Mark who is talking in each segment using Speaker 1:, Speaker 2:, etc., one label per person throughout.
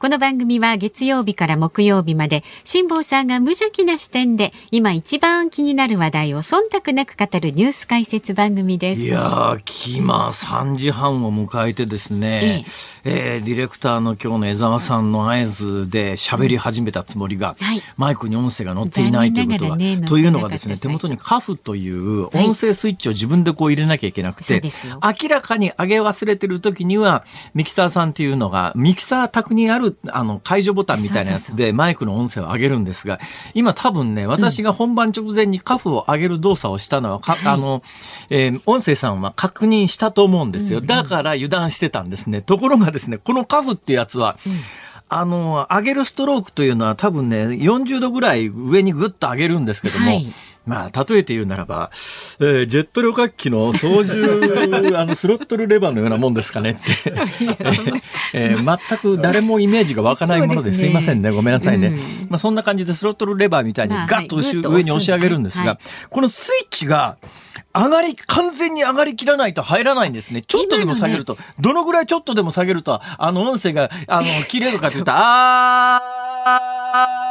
Speaker 1: この番組は月曜日から木曜日まで辛坊さんが無邪気な視点で今一番気になる話題を忖度なく語るニュース解説番組です。
Speaker 2: いや今3時半を迎えてですね、ええ。えー、ディレクターの今日の江澤さんの合図で喋り始めたつもりが、はい、マイクに音声が乗っていないということは、ね、というのがですね手元にカフという音声スイッチを自分でこう入れなきゃいけなくて、はい、明らかに上げ忘れてる時にはミキサーさんっていうのがミキサー宅にあるあの解除ボタンみたいなやつでマイクの音声を上げるんですが今多分ね私が本番直前にカフを上げる動作をしたのは、うん、あの、えー、音声さんは確認したと思うんですよ。だから油断してたんですね。ところがですねこのカフっていうやつは、うん。あの、上げるストロークというのは多分ね、40度ぐらい上にぐっと上げるんですけども、はい、まあ、例えて言うならば、えー、ジェット旅客機の操縦、あの、スロットルレバーのようなもんですかねって、えー、全く誰もイメージが湧かないものです、いませんね、ごめんなさいね。うん、まあ、そんな感じでスロットルレバーみたいにガッと上に押し上げるんですが、はい、このスイッチが、上がり、完全に上がりきらないと入らないんですね。ちょっとでも下げると、ね、どのぐらいちょっとでも下げると、あの音声が、あの、切れるかというと、あー、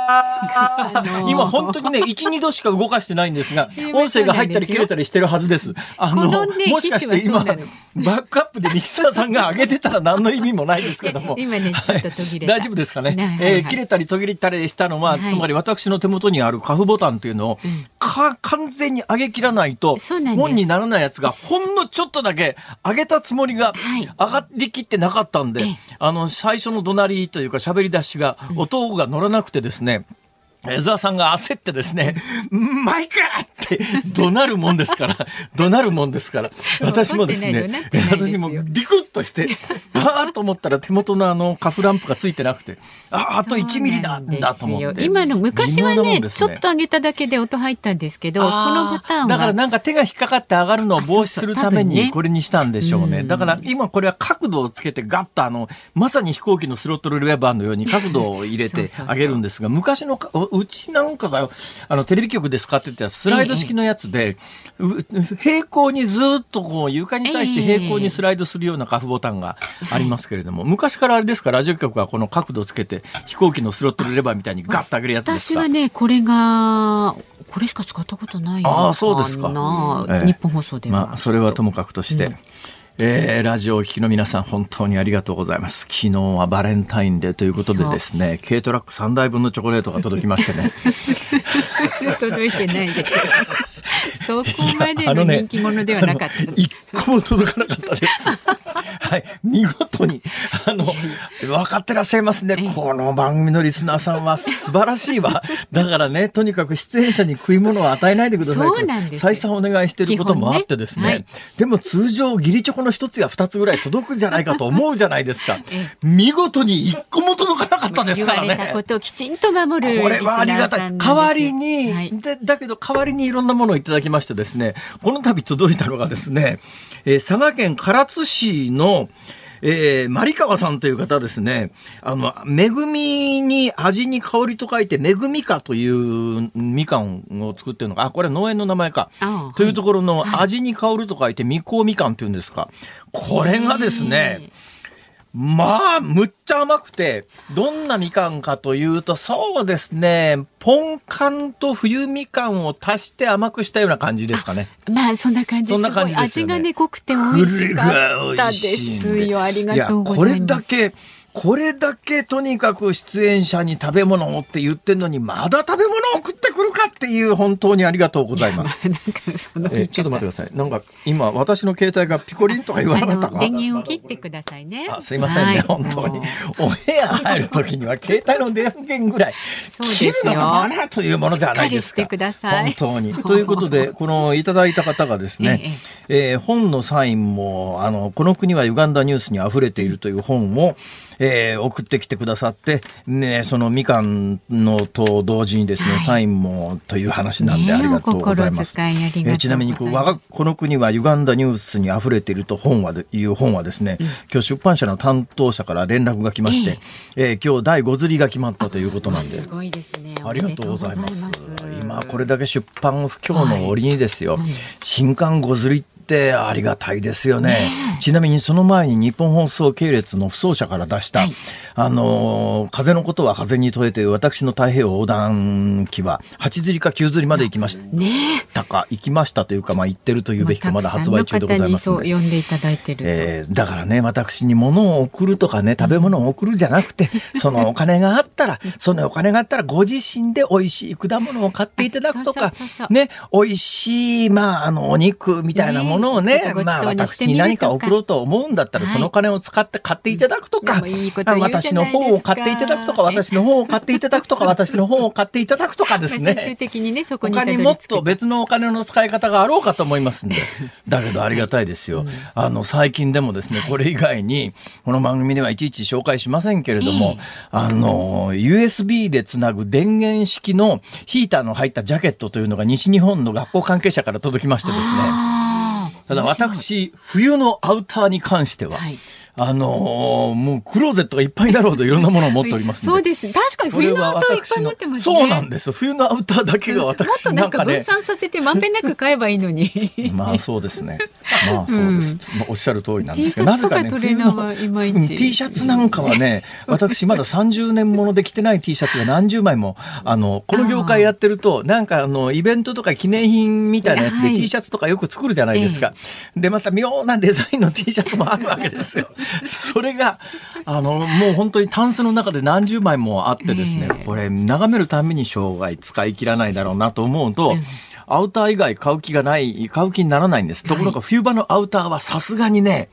Speaker 2: 今本当にね、1、2度しか動かしてないんですが、音声が入ったり切れたりしてるはずです。あの、もしかして今、バックアップでミキサーさんが上げてたら何の意味もないですけども。
Speaker 1: 今ね、ちょっと途切れ
Speaker 2: 大丈夫ですかね？えー、切れたり途切れたりしたのは、つまり私の手元にあるカフボタンというのを、か完全に上げ切らないと、本にならないやつが、ほんのちょっとだけ上げたつもりが、上がりきってなかったんで、あの、最初の怒鳴りというか喋り出しが、音が乗らなくてですね、江沢さんが焦ってですね、マイクって怒鳴るもんですから、怒鳴るもんですから、私もですね、私もビクッとして、ああと思ったら手元のあのカフランプがついてなくて、ああ、あと1ミリなんだと思って。
Speaker 1: 今の昔はね、ねちょっと上げただけで音入ったんですけど、このパターンは。
Speaker 2: だからなんか手が引っかかって上がるのを防止するためにこれにしたんでしょうね。だから今これは角度をつけてガッとあの、まさに飛行機のスロットルレバーのように角度を入れて上げるんですが、昔のうちなんかが、あの、テレビ局で使ってたスライド式のやつで、平行にずっとこう、床に対して平行にスライドするようなカフボタンがありますけれども、昔からあれですか、ラジオ局はこの角度つけて、飛行機のスロットルレバーみたいにガッと上げるやつです
Speaker 1: か？私はね、これが、これしか使ったことないああ、そうですか。日本放送では。
Speaker 2: まあ、それはともかくとして。うんえー、ラジオを聴きの皆さん、本当にありがとうございます。昨日はバレンタインデーということでですね、軽トラック3台分のチョコレートが届きましてね。
Speaker 1: 届いてないですよ。そこまでの人気者ではなかった、ね、
Speaker 2: 一個も届かなかったです。はい、見事に、あの、分かってらっしゃいますね。この番組のリスナーさんは素晴らしいわ。だからね、とにかく出演者に食い物を与えないでくださいと、再三お願いしていることもあってですね。ねはい、でも通常、義理チョコの一つや二つぐらい届くんじゃないかと思うじゃないですか。見事に一個も届かなかったですからね。
Speaker 1: 言われたことをきちんと守る
Speaker 2: これはありがたい。代わりに、はい、だけど代わりにいろんなものをいただきましてですね、この度届いたのがですね、えー、佐賀県唐津市の、えー、マリカワさんという方ですね、あの、恵みに味に香りと書いて、恵みかというみかんを作ってるのか、あ、これ農園の名前か。というところの味に香ると書いて、みこうみかんっていうんですか。これがですね、まあ、むっちゃ甘くて、どんなみかんかというと、そうですね、ポンカンと冬みかんを足して甘くしたような感じですかね。
Speaker 1: まあ、そんな感じ
Speaker 2: そんな感じです、
Speaker 1: ね、味がね、濃くて美味しかったですよ。ありがとうございます。これだけ、
Speaker 2: これだけとにかく出演者に食べ物をって言ってんのに、まだ食べ物を送ってくるかっていう本当にありがとうございます。えちょっと待ってください。なんか今私の携帯がピコリンとか言わなかったか？
Speaker 1: 電源を切ってくださいね。
Speaker 2: あすいませんね、はい、本当に。お部屋入る時には携帯の電源ぐらい切るのがマナーというものじゃないですか。本当に。ということで、このいただいた方がですね、えええー、本のサインも、あの、この国は歪んだニュースに溢れているという本を、えー、送ってきてくださって、ね、そのみかんのと同時にですね、はい、サインももという話なんでありがとうございます。
Speaker 1: ね、え
Speaker 2: ちなみにこう我がこの国は歪んだニュースに溢れていると本はでいう本はですね、うん、今日出版社の担当者から連絡が来まして、えー、えー、今日第5釣りが決まったということなんで。す
Speaker 1: ごいですね。
Speaker 2: ありがとうございます。今これだけ出版不況の折にですよ、はい、新刊5釣りってありがたいですよね。ねちなみにその前に日本放送系列の不走者から出した、はい、あの風のことは風に問えて私の太平洋横断機は8釣りか9釣りまで行きました。か、行きましたというか、まあ、行ってるというべきかまだ発売中でございますの
Speaker 1: で。呼んでいただいてる
Speaker 2: えー、だからね、私に物を送るとかね、食べ物を送るじゃなくて、そのお金があったら、そのお金があったらご自身で美味しい果物を買っていただくとか、ね、美味しい、まあ、あの、お肉みたいなものをね、ねまあ、私に何か送ろうと思うんだったら、その金を使って買っていただくとか、いい私の方を買っていただくとか、私の方を買っていただくとか、私の方を買っていただくとかですね。
Speaker 1: 最終的にね、そこ
Speaker 2: に他にもっと別のお金の使い方があろうかと思いますんで。だけどありがたいですよ。あの、最近でもですね、これ以外に、この番組ではいちいち紹介しませんけれども、あの、USB でつなぐ電源式のヒーターの入ったジャケットというのが西日本の学校関係者から届きましてですね。ただ私、冬のアウターに関しては、はいあのー、もうクローゼットがいっぱいになるほどいろんなものを持っております
Speaker 1: そうです。確かに冬のアウターいっぱい持ってます、ね、
Speaker 2: そうなんです。冬のアウターだけが私
Speaker 1: なんか、ね、分散させてまんべんなく買えばいいのに。
Speaker 2: まあそうですね。まあそうです。うん、まあ、おっしゃる通りなんです
Speaker 1: けど、なぜかね、冬の
Speaker 2: T シャツなんかはね、私まだ30年もので着てない T シャツが何十枚も、あの、この業界やってると、なんかあの、イベントとか記念品みたいなやつで T シャツとかよく作るじゃないですか。で、また妙なデザインの T シャツもあるわけですよ。それがあのもう本当にタンスの中で何十枚もあってですね、これ眺めるために生涯使い切らないだろうなと思うと、アウター以外買う気がない買う気にならないんです。ところが冬場のアウターはさすがにね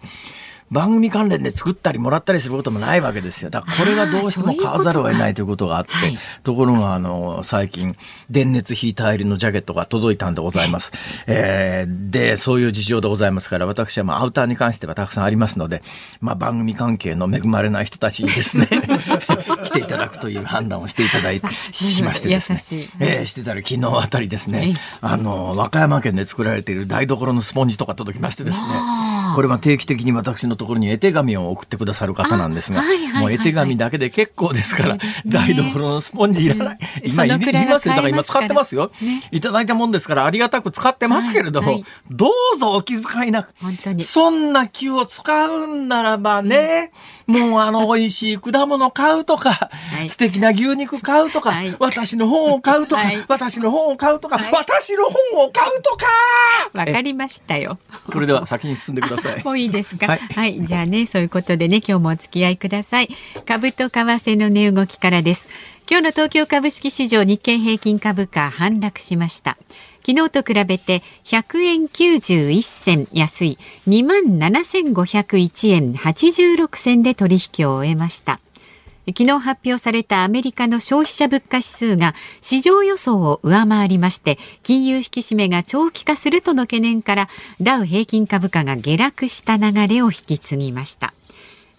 Speaker 2: 番組関連で作ったりもらったりすることもないわけですよ。だからこれがどうしても買わざるを得ないということがあって、はい、ところがあの最近電熱ヒーター入りのジャケットが届いたんでございます。えー、でそういう事情でございますから私はまあアウターに関してはたくさんありますので、まあ、番組関係の恵まれない人たちにですね 来ていただくという判断をしていただいてしましてですね、えー、してたら昨日あたりですねあの和歌山県で作られている台所のスポンジとか届きましてですね。これは定期的に私のところに絵手紙を送ってくださる方なんですが、もう絵手紙だけで結構ですから、台所のスポンジいらない。今いりますよ。だから今使ってますよ。いただいたもんですからありがたく使ってますけれども、どうぞお気遣いなく。そんな気を使うんならばね、もうあの美味しい果物買うとか、素敵な牛肉買うとか、私の本を買うとか、私の本を買うとか、私の本を買うとか
Speaker 1: わかりましたよ。
Speaker 2: それでは先に進んでください。
Speaker 1: もういいですか？はい、じゃあね、そういうことでね、今日もお付き合いください。株と為替の値動きからです。今日の東京株式市場日経平均株価反落しました。昨日と比べて100円91銭安い2万7501円86銭で取引を終えました。昨日発表されたアメリカの消費者物価指数が市場予想を上回りまして金融引き締めが長期化するとの懸念からダウ平均株価が下落した流れを引き継ぎました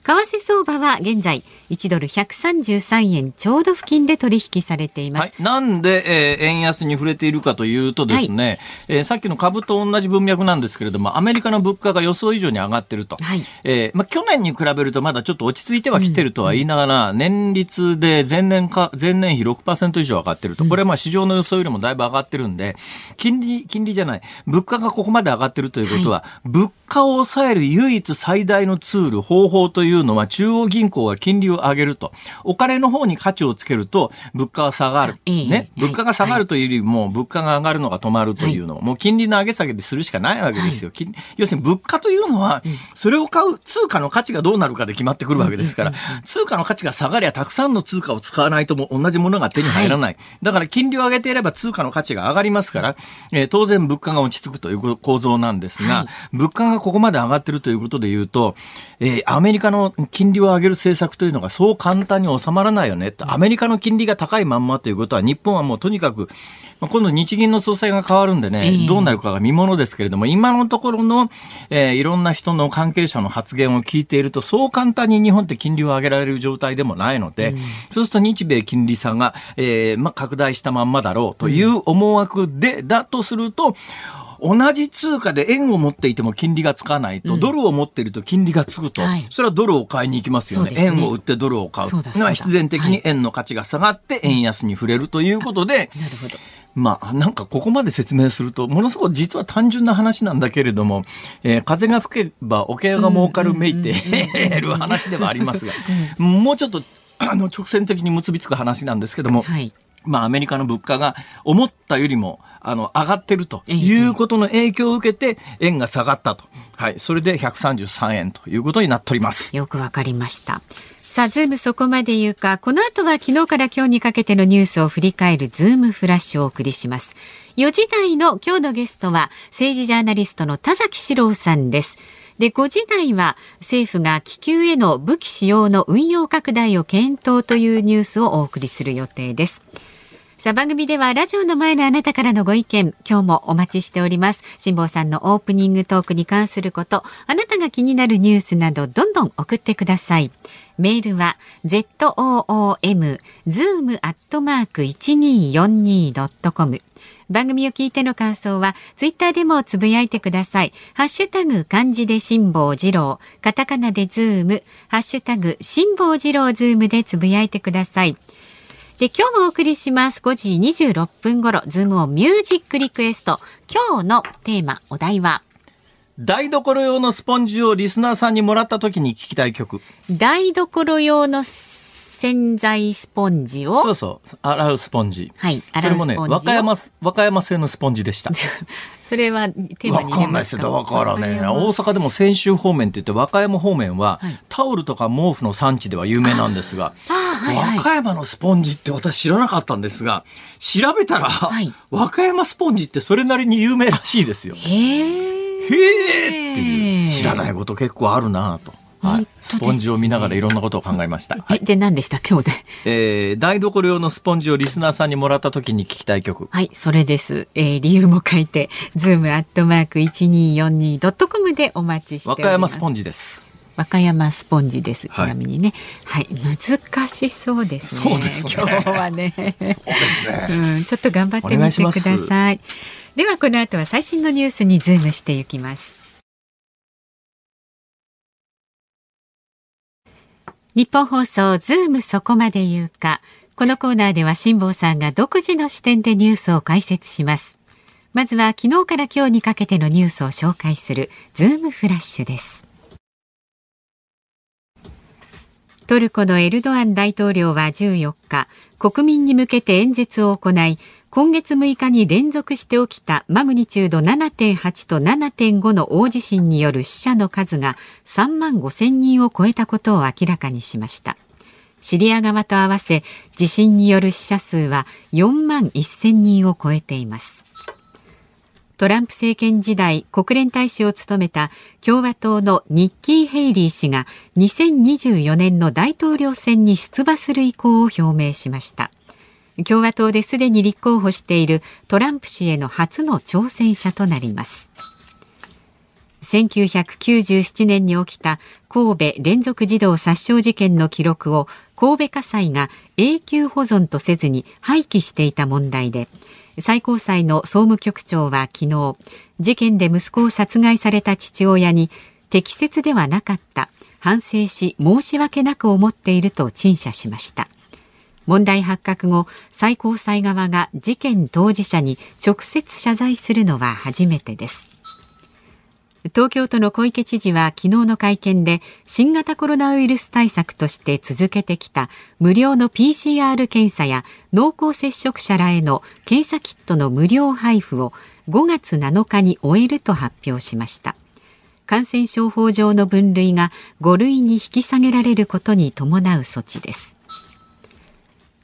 Speaker 1: 為替相場は現在1ドル133円ちょうど付近で取引されています。はい、
Speaker 2: なんで、えー、円安に触れているかというとですね、はい、えー、さっきの株と同じ文脈なんですけれども、アメリカの物価が予想以上に上がってると。はい、えー、まあ、去年に比べるとまだちょっと落ち着いてはきてるとは言いながら、うん、年率で前年か、前年比6%以上上がってると。これはまあ市場の予想よりもだいぶ上がってるんで、金利、金利じゃない、物価がここまで上がってるということは、物価を抑える唯一最大のツール、方法というのは中央銀行が金利を上げると。お金の方に価値をつけると物価は下がる。ね。物価が下がるというよりも物価が上がるのが止まるというのを、もう金利の上げ下げでするしかないわけですよ。要するに物価というのは、それを買う通貨の価値がどうなるかで決まってくるわけですから、通貨の価値が下がりゃたくさんの通貨を使わないとも同じものが手に入らない。だから金利を上げていれば通貨の価値が上がりますから、えー、当然物価が落ち着くという構造なんですが、物価がここまで上がってるということで言うと、えー、アメリカのの金利を上げる政策というのがそう簡単に収まらないよね。アメリカの金利が高いまんまということは、日本はもうとにかく、まあ、今度日銀の総裁が変わるんでね、どうなるかが見ものですけれども、今のところの、えー、いろんな人の関係者の発言を聞いていると、そう簡単に日本って金利を上げられる状態でもないので、そうすると日米金利差が、えーまあ、拡大したまんまだろうという思惑で、だとすると、同じ通貨で円を持っていても金利がつかないと、うん、ドルを持っていると金利がつくと、はい、それはドルを買いに行きますよね。ね。円を売ってドルを買う。う必然的に円の価値が下がって円安に触れるということで、はい、なるほど。まあ、なんかここまで説明すると、ものすごく実は単純な話なんだけれども、えー、風が吹けば桶屋が儲かるめいて る話ではありますが、もうちょっと、あの、直線的に結びつく話なんですけども、はい、まあ、アメリカの物価が思ったよりも、あの、上がってるということの影響を受けて、円が下がったと。はい。それで133円ということになっております。
Speaker 1: よくわかりました。さあ、ズームそこまで言うか、この後は昨日から今日にかけてのニュースを振り返るズームフラッシュをお送りします。4時台の今日のゲストは、政治ジャーナリストの田崎史郎さんです。で、5時台は政府が気球への武器使用の運用拡大を検討というニュースをお送りする予定です。さあ番組ではラジオの前のあなたからのご意見、今日もお待ちしております。辛坊さんのオープニングトークに関すること、あなたが気になるニュースなどどんどん送ってください。メールは zoom zoom アットマーク 1242.com 番組を聞いての感想はツイッターでもつぶやいてください。ハッシュタグ漢字で辛坊治郎、カタカナでズーム、ハッシュタグ辛坊治郎ズームでつぶやいてください。で、今日もお送りします。5時26分頃、ズームオンミュージックリクエスト。今日のテーマ、お題は、
Speaker 2: 台所用のスポンジをリスナーさんにもらった時に聞きたい曲。
Speaker 1: 台所用の洗剤スポンジを？
Speaker 2: そうそう。洗うスポンジ。
Speaker 1: はい。
Speaker 2: 洗うスポンジ。それもね、和歌山、和歌山製のスポンジでした。
Speaker 1: それはテーマに
Speaker 2: わかんないですよ。だからね、大阪でも泉州方面って言って、和歌山方面は、はい、タオルとか毛布の産地では有名なんですが、はいはい、和歌山のスポンジって私知らなかったんですが、調べたら、はい、和歌山スポンジってそれなりに有名らしいですよ。へ
Speaker 1: え。
Speaker 2: へえっていう、知らないこと結構あるなと。はい、スポンジを見ながらいろんなことを考えました。
Speaker 1: はい、で、何でした？今日で。
Speaker 2: えー、台所用のスポンジをリスナーさんにもらった時に聞きたい曲。
Speaker 1: はい、それです。えー、理由も書いて、ズームアットマーク 1242.com でお待ちして。和歌
Speaker 2: 山スポンジです。
Speaker 1: 和歌山スポンジです。ちなみにね、はい、はい、難しそうです
Speaker 2: ね。そうですね。
Speaker 1: 今日はね。
Speaker 2: そうですね。
Speaker 1: うん、ちょっと頑張ってみてください。ではこの後は最新のニュースにズームしていきます。ニッポン放送ズームそこまで言うか。このコーナーでは辛坊さんが独自の視点でニュースを解説します。まずは昨日から今日にかけてのニュースを紹介するズームフラッシュです。トルコのエルドアン大統領は14日、国民に向けて演説を行い、今月6日に連続して起きたマグニチュード7.8と7.5の大地震による死者の数が3万5千人を超えたことを明らかにしました。シリア側と合わせ地震による死者数は4万1000人を超えています。トランプ政権時代国連大使を務めた共和党のニッキー・ヘイリー氏が2024年の大統領選に出馬する意向を表明しました。共和党ですでに立候補しているトランプ氏への初の挑戦者となります。1997年に起きた神戸連続児童殺傷事件の記録を神戸家裁が永久保存とせずに廃棄していた問題で最高裁の総務局長は昨日事件で息子を殺害された父親に適切ではなかった反省し申し訳なく思っていると陳謝しました。問題発覚後最高裁側が事件当事者に直接謝罪するのは初めてです。東京都の小池知事は昨日の会見で新型コロナウイルス対策として続けてきた無料の PCR 検査や濃厚接触者らへの検査キットの無料配布を5月7日に終えると発表しました。感染症法上の分類が5類に引き下げられることに伴う措置です。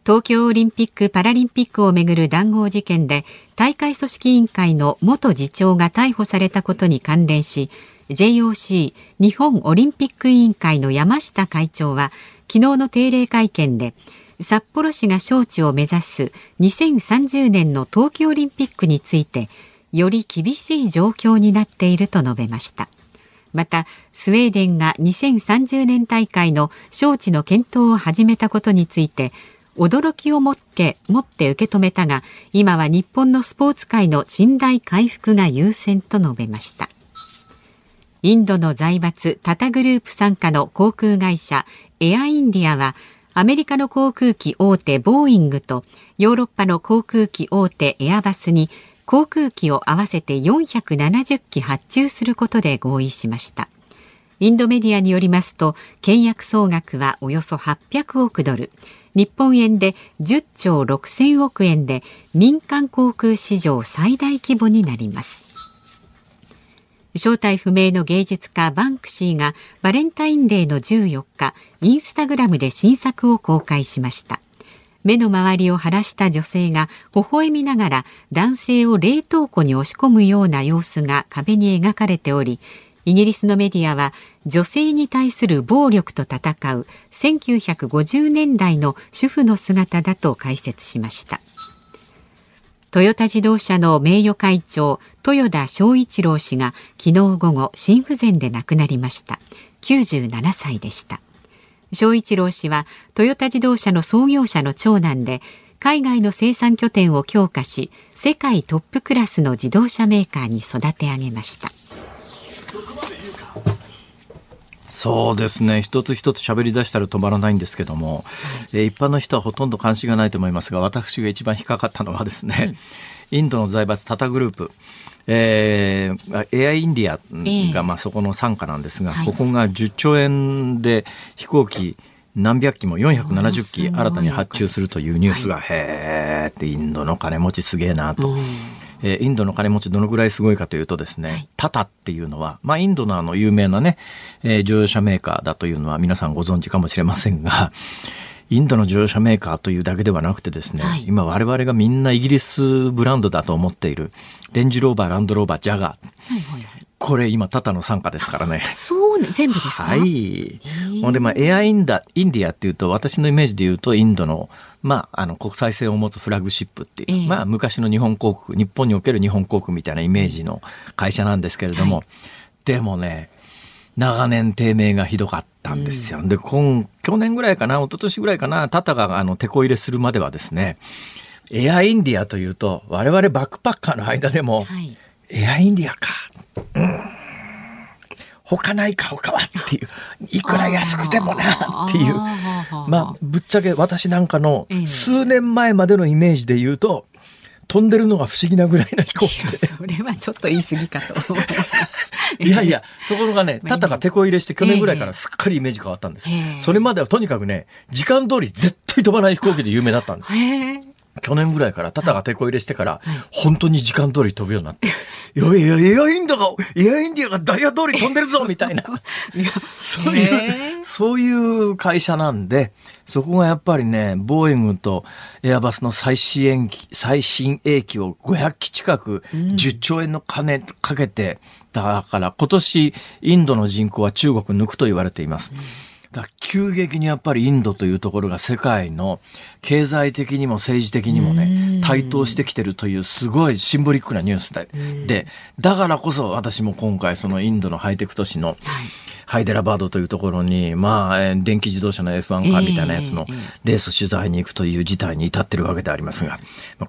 Speaker 1: 東京オリンピック・パラリンピックをめぐる談合事件で大会組織委員会の元次長が逮捕されたことに関連し JOC 日本オリンピック委員会の山下会長は昨日の定例会見で札幌市が招致を目指す2030年の冬季オリンピックについてより厳しい状況になっていると述べました。またスウェーデンが2030年大会の招致の検討を始めたことについて驚きを持って持って受け止めたが今は日本のスポーツ界の信頼回復が優先と述べました。インドの財閥タタグループ傘下の航空会社エアインディアはアメリカの航空機大手ボーイングとヨーロッパの航空機大手エアバスに航空機を合わせて470機発注することで合意しました。インドメディアによりますと契約総額はおよそ800億ドル。日本円で10兆6000億円で民間航空史上最大規模になります。正体不明の芸術家バンクシーがバレンタインデーの14日インスタグラムで新作を公開しました。目の周りを晴らした女性が微笑みながら男性を冷凍庫に押し込むような様子が壁に描かれておりイギリスのメディアは女性に対する暴力と戦う1950年代の主婦の姿だと解説しました。トヨタ自動車の名誉会長豊田章一郎氏が昨日午後心不全で亡くなりました。97歳でした。章一郎氏はトヨタ自動車の創業者の長男で海外の生産拠点を強化し世界トップクラスの自動車メーカーに育て上げました。
Speaker 2: そうですね。一つ一つ喋り出したら止まらないんですけども、えー、一般の人はほとんど関心がないと思いますが私が一番引っかかったのはですね、うん、インドの財閥タタグループ。えー、エアインディアがまあそこの傘下なんですが、えー、ここが10兆円で飛行機何百機も470機新たに発注するというニュースが、はい、へーってインドの金持ちすげえなと。えー、インドの金持ちどのぐらいすごいかというとですね、はい、タタっていうのは、まあ、インドのあの有名なね、えー、乗用車メーカーだというのは皆さんご存知かもしれませんが、インドの乗用車メーカーというだけではなくてですね、はい、今我々がみんなイギリスブランドだと思っているレンジローバー、ランドローバー、ジャガー。はいはいはいこれ今タタの傘下ですからね。
Speaker 1: そうね、全部ですか？
Speaker 2: はい。ほんで、まあ、エアインダ、インディアっていうと、私のイメージで言うと、インドの、まあ、あの、国際線を持つフラッグシップっていう、まあ、昔の日本航空、日本における日本航空みたいなイメージの会社なんですけれども、はい、でもね、長年低迷がひどかったんですよ。うん、で、今、去年ぐらいかな、一昨年ぐらいかな、タタがあの、手こ入れするまではですね、エアインディアというと、我々バックパッカーの間でも、はい、エアインディアか。うん。他ないか他はっていう、いくら安くてもなっていう、まあ、ぶっちゃけ私なんかの数年前までのイメージで言うと、飛んでるのが不思議なぐらいな飛行機で。
Speaker 1: それはちょっと言い過ぎかと。
Speaker 2: いやいや、ところがね、タタが手こ入れして去年ぐらいからすっかりイメージ変わったんです。それまではとにかくね、時間通り絶対飛ばない飛行機で有名だったんです。去年ぐらいから、タタが手こ入れしてから、本当に時間通り飛ぶようになって、い やいや、エアインドが、エアインディアがダイヤ通り飛んでるぞ みたいな。そういう、そういう会社なんで、そこがやっぱりね、ボーイングとエアバスの最新機、最新鋭機を500機近く10兆円の金かけて、だから今年インドの人口は中国抜くと言われています。うんだ急激にやっぱりインドというところが世界の経済的にも政治的にもね台頭してきてるというすごいシンボリックなニュースで。でだからこそ私も今回そのインドのハイテク都市のハイデラバードというところに、まあ、電気自動車の F1 カーみたいなやつのレース取材に行くという事態に至ってるわけでありますが、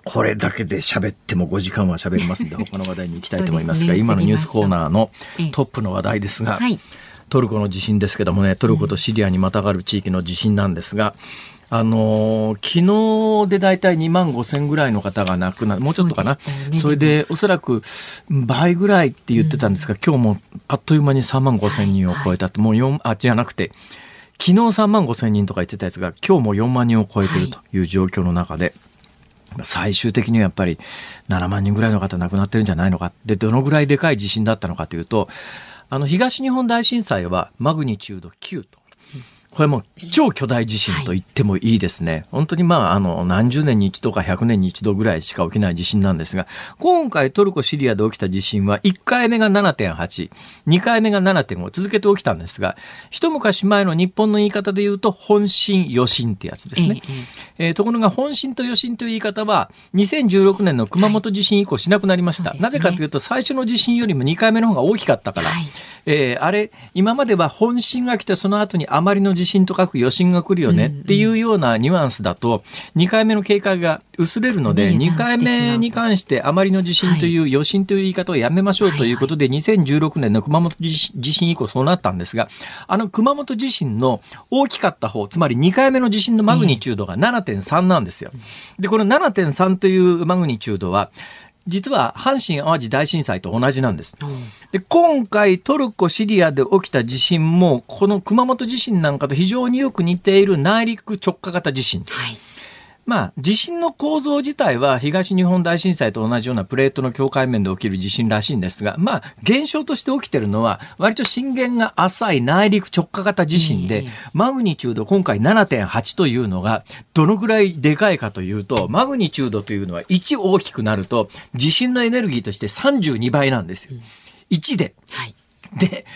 Speaker 2: これだけで喋っても5時間は喋りますんで、他の話題に行きたいと思いますが、今のニュースコーナーのトップの話題ですが、はいトルコの地震ですけどもねトルコとシリアにまたがる地域の地震なんですが、あのー、昨日で大体2万5千ぐらいの方が亡くなる、もうちょっとかな？そ、ね,、れで、おそらく倍ぐらいって言ってたんですが、うん、今日もあっという間に3万5千人を超えたって、はい、もう4、あ、じゃなくて、昨日3万5千人とか言ってたやつが、今日も4万人を超えてるという状況の中で、はい、最終的にはやっぱり7万人ぐらいの方亡くなってるんじゃないのか。で、どのぐらいでかい地震だったのかというと、あの、東日本大震災はマグニチュード9と。これも超巨大地震と言ってもいいですね。はい、本当にまあ、あの、何十年に一度か100年に一度ぐらいしか起きない地震なんですが、今回トルコ、シリアで起きた地震は、1回目が7.8、2回目が7.5、続けて起きたんですが、一昔前の日本の言い方で言うと、本震、余震ってやつですね。ええー、ところが、本震と余震という言い方は、2016年の熊本地震以降しなくなりました。はいね、なぜかというと、最初の地震よりも2回目の方が大きかったから。はい、えー、あれ、今までは本震が来て、その後にあまりの地震と書く余震が来るよねっていうようなニュアンスだと、2回目の警戒が薄れるので、2回目に関してあまりの地震という、余震という言い方をやめましょうということで、2016年の熊本地震以降そうなったんですが、あの熊本地震の大きかった方、つまり2回目の地震のマグニチュードが7.3なんですよ。で、この7.3というマグニチュードは、実は阪神・淡路大震災と同じなんです。で今回トルコ・シリアで起きた地震もこの熊本地震なんかと非常によく似ている内陸直下型地震。はいまあ、地震の構造自体は東日本大震災と同じようなプレートの境界面で起きる地震らしいんですが、まあ、現象として起きてるのは、割と震源が浅い内陸直下型地震で、マグニチュード今回7.8というのが、どのぐらいでかいかというと、マグニチュードというのは1大きくなると、地震のエネルギーとして32倍なんですよ。1で。はい、で、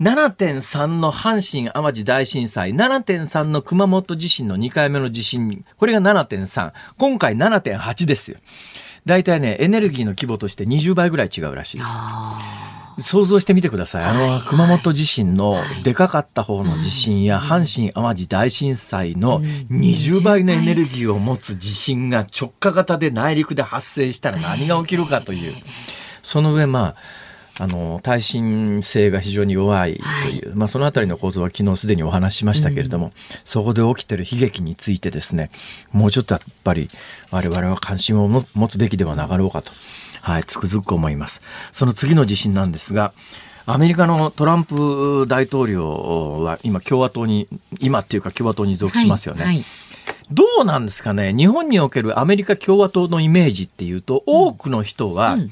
Speaker 2: 7.3の阪神・淡路大震災、7.3の熊本地震の2回目の地震、これが7.3。今回7.8ですよ。大体ね、エネルギーの規模として20倍ぐらい違うらしいです。想像してみてください。あの、熊本地震のでかかった方の地震や、阪神・淡路大震災の20倍のエネルギーを持つ地震が直下型で内陸で発生したら何が起きるかという。その上、まあ、あの耐震性が非常に弱いという、はい、まあ、そのあたりの構造は昨日すでにお話ししましたけれども、うん、そこで起きてる悲劇についてですねもうちょっとやっぱり我々は関心を持つべきではなかろうかと、はい、つくづく思います。その次の地震なんですがアメリカのトランプ大統領は今共和党に今っていうか共和党に属しますよね。はいはい。どうなんですかね。日本におけるアメリカ共和党のイメージっていうと多くの人は、うんうん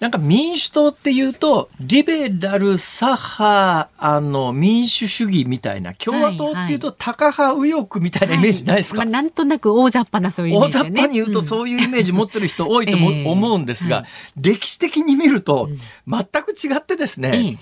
Speaker 2: なんか民主党っていうと、リベラル、左派、あの、民主主義みたいな、共和党っていうと、タカ派右翼みたいなイメージないですか、
Speaker 1: はいまあ、なんとなく大雑把なそういうイメージ、
Speaker 2: ね、大雑把に言うとそういうイメージ持ってる人多いと思,、思うんですが、は い、歴史的に見ると、全く違ってですね、えー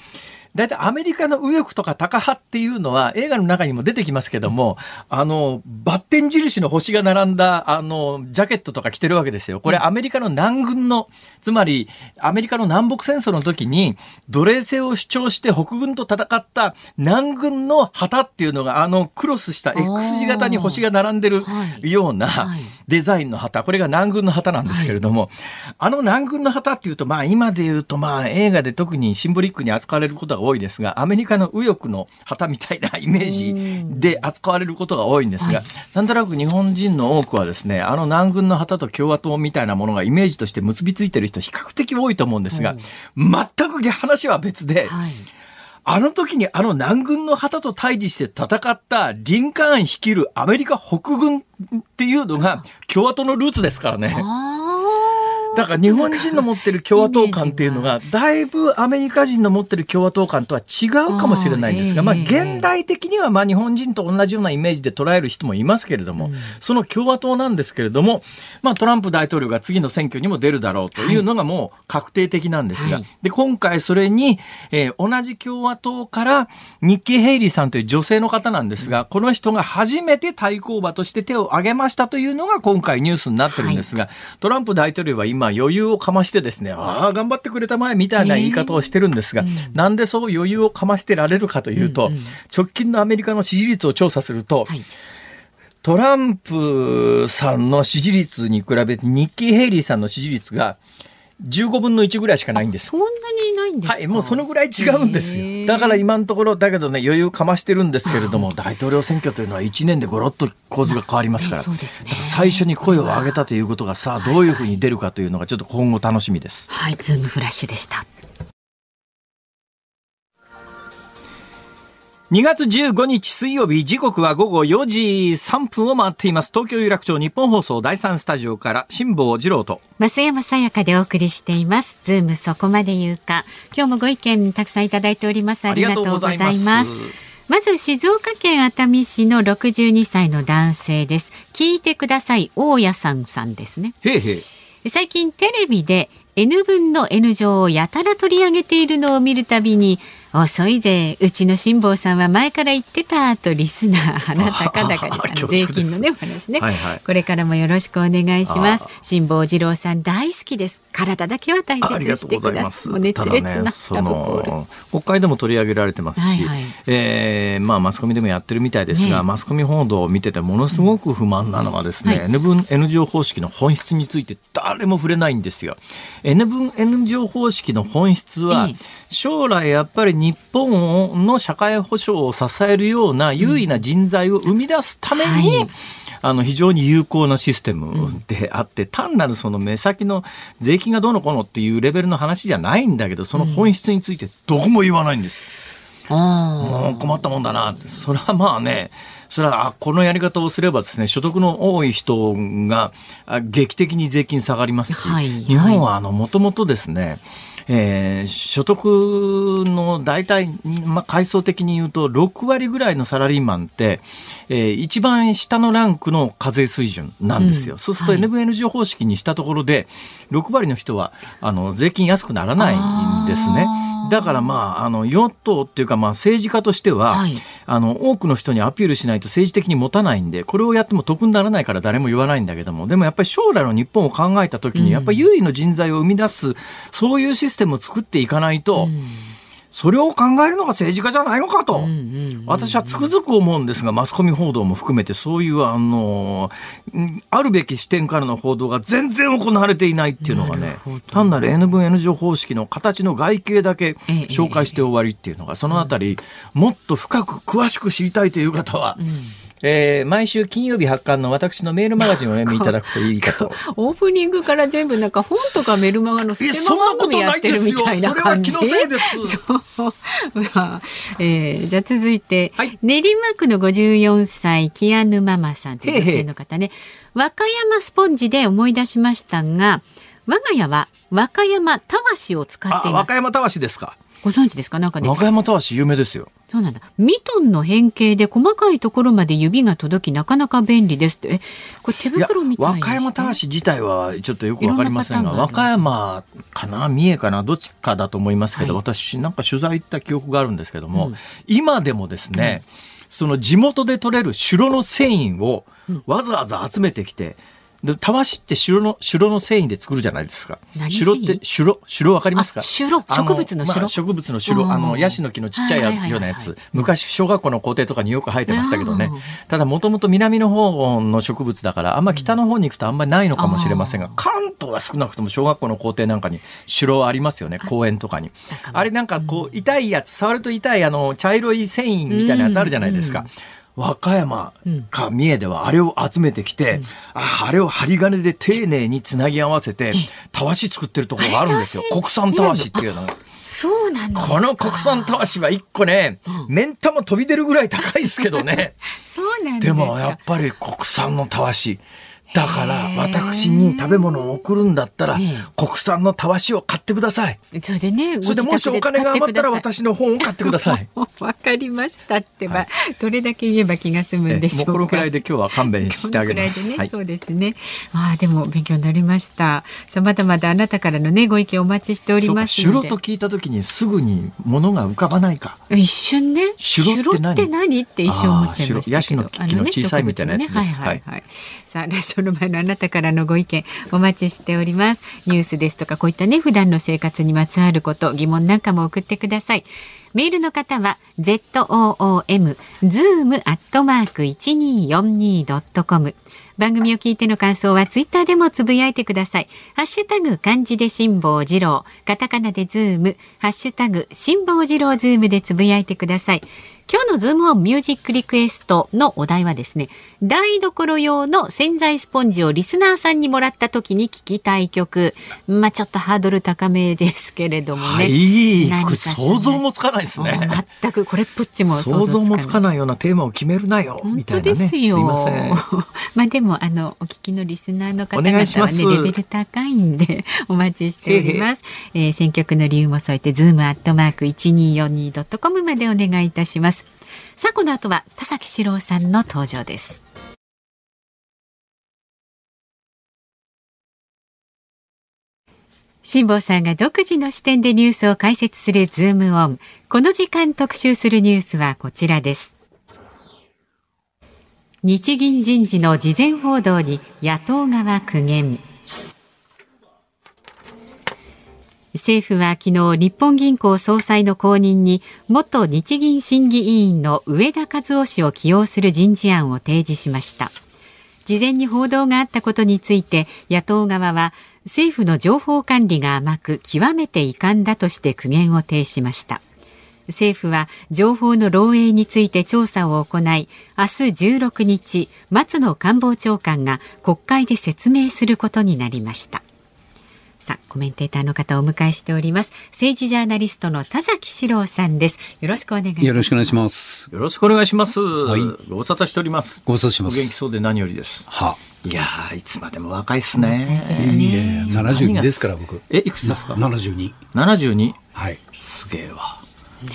Speaker 2: 大体アメリカの右翼とかタカ派っていうのは映画の中にも出てきますけども、あの、バッテン印の星が並んだ、あの、ジャケットとか着てるわけですよ。これアメリカの南軍の、つまりアメリカの南北戦争の時に奴隷制を主張して北軍と戦った南軍の旗っていうのがあのクロスした X 字型に星が並んでるようなデザインの旗。これが南軍の旗なんですけれども、あの南軍の旗っていうと、まあ今で言うとまあ映画で特にシンボリックに扱われることが多いですが、アメリカの右翼の旗みたいなイメージで扱われることが多いんですが、はい、なんとなく日本人の多くはですね、あの南軍の旗と共和党みたいなものがイメージとして結びついてる人比較的多いと思うんですが、全く話は別で、はい。あの時にあの南軍の旗と対峙して戦ったリンカーン率いるアメリカ北軍っていうのが共和党のルーツですからね。だから日本人の持ってる共和党感っていうのが、だいぶアメリカ人の持ってる共和党感とは違うかもしれないんですが、まあ現代的にはまあ日本人と同じようなイメージで捉える人もいますけれども、その共和党なんですけれども、まあトランプ大統領が次の選挙にも出るだろうというのがもう確定的なんですが、で、今回それに、えー、同じ共和党からニッキー・ヘイリーさんという女性の方なんですが、この人が初めて対抗馬として手を挙げましたというのが今回ニュースになってるんですが、トランプ大統領は今余裕をかましてですね、ああ、頑張ってくれたまえみたいな言い方をしてるんですが、えーうん、なんでそう余裕をかましてられるかというと、うんうん、直近のアメリカの支持率を調査すると、はい。トランプさんの支持率に比べてニッキー・ヘイリーさんの支持率が15分の1ぐらいしかないんです。
Speaker 1: そんなにないんです
Speaker 2: はい、もうそのぐらい違うんですよ。だから今のところ、だけどね、余裕かましてるんですけれども、大統領選挙というのは1年でごろっと構図が変わりますから、そうですね、最初に声を上げたということがさあどういうふうに出るかというのがちょっと今後楽しみです。
Speaker 1: はい、ズームフラッシュでした。
Speaker 2: 2月15日水曜日時刻は午後4時3分を回っています。東京有楽町ニッポン放送第3スタジオから辛坊治郎と。
Speaker 1: 増山さやかでお送りしています。ズームそこまで言うか。今日もご意見たくさんいただいております。ありがとうございます。まず静岡県熱海市の62歳の男性です。聞いてください。大家さんさんですね。
Speaker 2: へいへい。
Speaker 1: 最近テレビで N 分の N 乗をやたら取り上げているのを見るたびに遅いぜ。うちの辛坊さんは前から言ってたとリスナー鼻高々です。税金のねお話ね、はいはい、これからもよろしくお願いします。辛坊治郎さん大好きです。体だけは大切にしてください。もう熱烈な、ね、ラブコール。
Speaker 2: 国会でも取り上げられてますし、はいはい、えー、まあマスコミでもやってるみたいですが、ね、マスコミ報道を見ててものすごく不満なのはですね、うんはい、N 分 N 乗方式の本質について誰も触れないんですよ。N 分 N 乗方式の本質は、将来やっぱり日本の社会保障を支えるような優位な人材を生み出すために、はい、あの非常に有効なシステムであって、単なるその目先の税金がどうのこうのっていうレベルの話じゃないんだけど、その本質についてどこも言わないんです。もう困ったもんだな。それはまあね、それはこのやり方をすればですね所得の多い人が劇的に税金下がりますし、はい、日本はもともとですね、えー、所得の大体、まあ、階層的に言うと6割ぐらいのサラリーマンって、えー、一番下のランクの課税水準なんですよ。うん、そうすると NVNG 方式にしたところで、6割の人はあの税金安くならないんですね。だからまあ、あの、与党っていうかまあ政治家としては、はい、あの、多くの人にアピールしないと政治的に持たないんで、これをやっても得にならないから誰も言わないんだけども、でもやっぱり将来の日本を考えたときに、やっぱり優位の人材を生み出す、そういうシステムを作っていかないと、うん。それを考えるのが政治家じゃないのかと、私はつくづく思うんですが、マスコミ報道も含めて、そういう、あの、あるべき視点からの報道が全然行われていないっていうのがね、単なる N 分 N 乗方式の形の外形だけ紹介して終わりっていうのが、そのあたり、もっと深く詳しく知りたいという方は、えー、毎週金曜日発刊の私のメールマガジンをお読みいただくといいかと。
Speaker 1: オープニングから全部なんか本とかメルマガのステマ番組やってるみたいな感じ。それは気のせいです。えー、じゃあ続いて、はい、練馬区の54歳、キアヌママさんという女性の方ね。和歌山スポンジで思い出しましたが、我が家は和歌山たわしを使っています。
Speaker 2: 和歌山たわしですか。
Speaker 1: ご存知ですか？なんかね。
Speaker 2: 和歌山たわし有名ですよ。
Speaker 1: そうなんだ。ミトンの変形で細かいところまで指が届きなかなか便利ですって。これ手袋みたいな、
Speaker 2: ね、和歌山たわし自体はちょっとよくわかりませんが、和歌山かな三重かなどっちかだと思いますけど、はい、私なんか取材行った記憶があるんですけども、うん、今でもですね、うん、その地元で取れる白の繊維をわざわざ集めてきて、でたわしって白の白の繊維で作るじゃないですか。白って白白わかりますか？
Speaker 1: 白植物の白、ま
Speaker 2: あ、植物の白あのヤシの木のちっちゃいようなやつ、昔小学校の校庭とかによく生えてましたけどね。ただもともと南の方の植物だからあんま北の方に行くとあんまりないのかもしれませんが、関東は少なくとも小学校の校庭なんかに白ありますよね。公園とかに。あれなんかこう痛いやつ触ると痛いあの茶色い繊維みたいなやつあるじゃないですか。うんうん和歌山か三重ではあれを集めてきて、うん、ああれを針金で丁寧につなぎ合わせてたわし作ってるところがあるんですよ。国産たわしっていうのが。
Speaker 1: そうなんです
Speaker 2: この国産たわしは一個ね、うん、目ん玉飛び出るぐらい高いですけどね。
Speaker 1: そうなん
Speaker 2: でもやっぱり国産のたわし。だから私に食べ物を送るんだったら国産のたわしを買ってください。
Speaker 1: それでね、
Speaker 2: それでもしお金が余ったら私の本を買ってください。
Speaker 1: わかりましたってば、はい、どれだけ言えば気が済むんでしょうか。
Speaker 2: このくらいで今日は勘弁してあげます。
Speaker 1: ねはい、そうですね。ああでも勉強になりました。さあまだまだあなたからのねご意見お待ちしております
Speaker 2: ので。と聞いた時にすぐにものが浮かばないか。
Speaker 1: 一瞬ね。
Speaker 2: 城って何？
Speaker 1: って一瞬思っちゃいました
Speaker 2: ヤシの木の小さいみたいなやつです。
Speaker 1: はいはいはい。さあラジオの前のあなたからのご意見お待ちしております。ニュースですとかこういったね普段の生活にまつわること疑問なんかも送ってください。メールの方は zoom zoom アットマーク一二四二ドットコム。番組を聞いての感想はツイッターでもつぶやいてください。ハッシュタグ漢字で辛坊治郎、カタカナでズーム、ハッシュタグ辛坊治郎ズームでつぶやいてください。今日のズームオンミュージックリクエストのお題はですね、台所用の洗剤スポンジをリスナーさんにもらった時に聞きたい曲。まあちょっとハードル高めですけれどもね。
Speaker 2: はい、想像もつかないですね。
Speaker 1: 全くこれっぽっちも
Speaker 2: 想像もつかないようなテーマを決めるなよ。
Speaker 1: 本当ですよ。すません。まあでもあのお聞きのリスナーの方々はねレベル高いんで お待ちしております。えー、選曲の理由も添えてズームアットマーク一二四二ドットコムまでお願いいたします。さあこの後は田崎史郎さんの登場です辛坊さんが独自の視点でニュースを解説するズームオン。この時間特集するニュースはこちらです。日銀人事の事前報道に野党側苦言。政府は昨日日本銀行総裁の後任に元日銀審議委員の上田和夫氏を起用する人事案を提示しました。事前に報道があったことについて野党側は政府の情報管理が甘く極めて遺憾だとして苦言を呈しました。政府は情報の漏洩について調査を行い明日16日松野官房長官が国会で説明することになりました。さあコメンテーターの方をお迎えしております政治ジャーナリストの田崎史郎さんですよろしくお願いします
Speaker 3: よろしくお願いします
Speaker 2: よろしくお願いしますはいご無沙汰しております
Speaker 3: ご無沙汰します
Speaker 2: 元気そうで何よりです
Speaker 3: はい
Speaker 2: やいつまでも若いっすね。
Speaker 3: いやいや、72ですから僕。
Speaker 2: え、いくつですか
Speaker 3: ?72。
Speaker 2: 72?
Speaker 3: はい。
Speaker 2: すげえわ。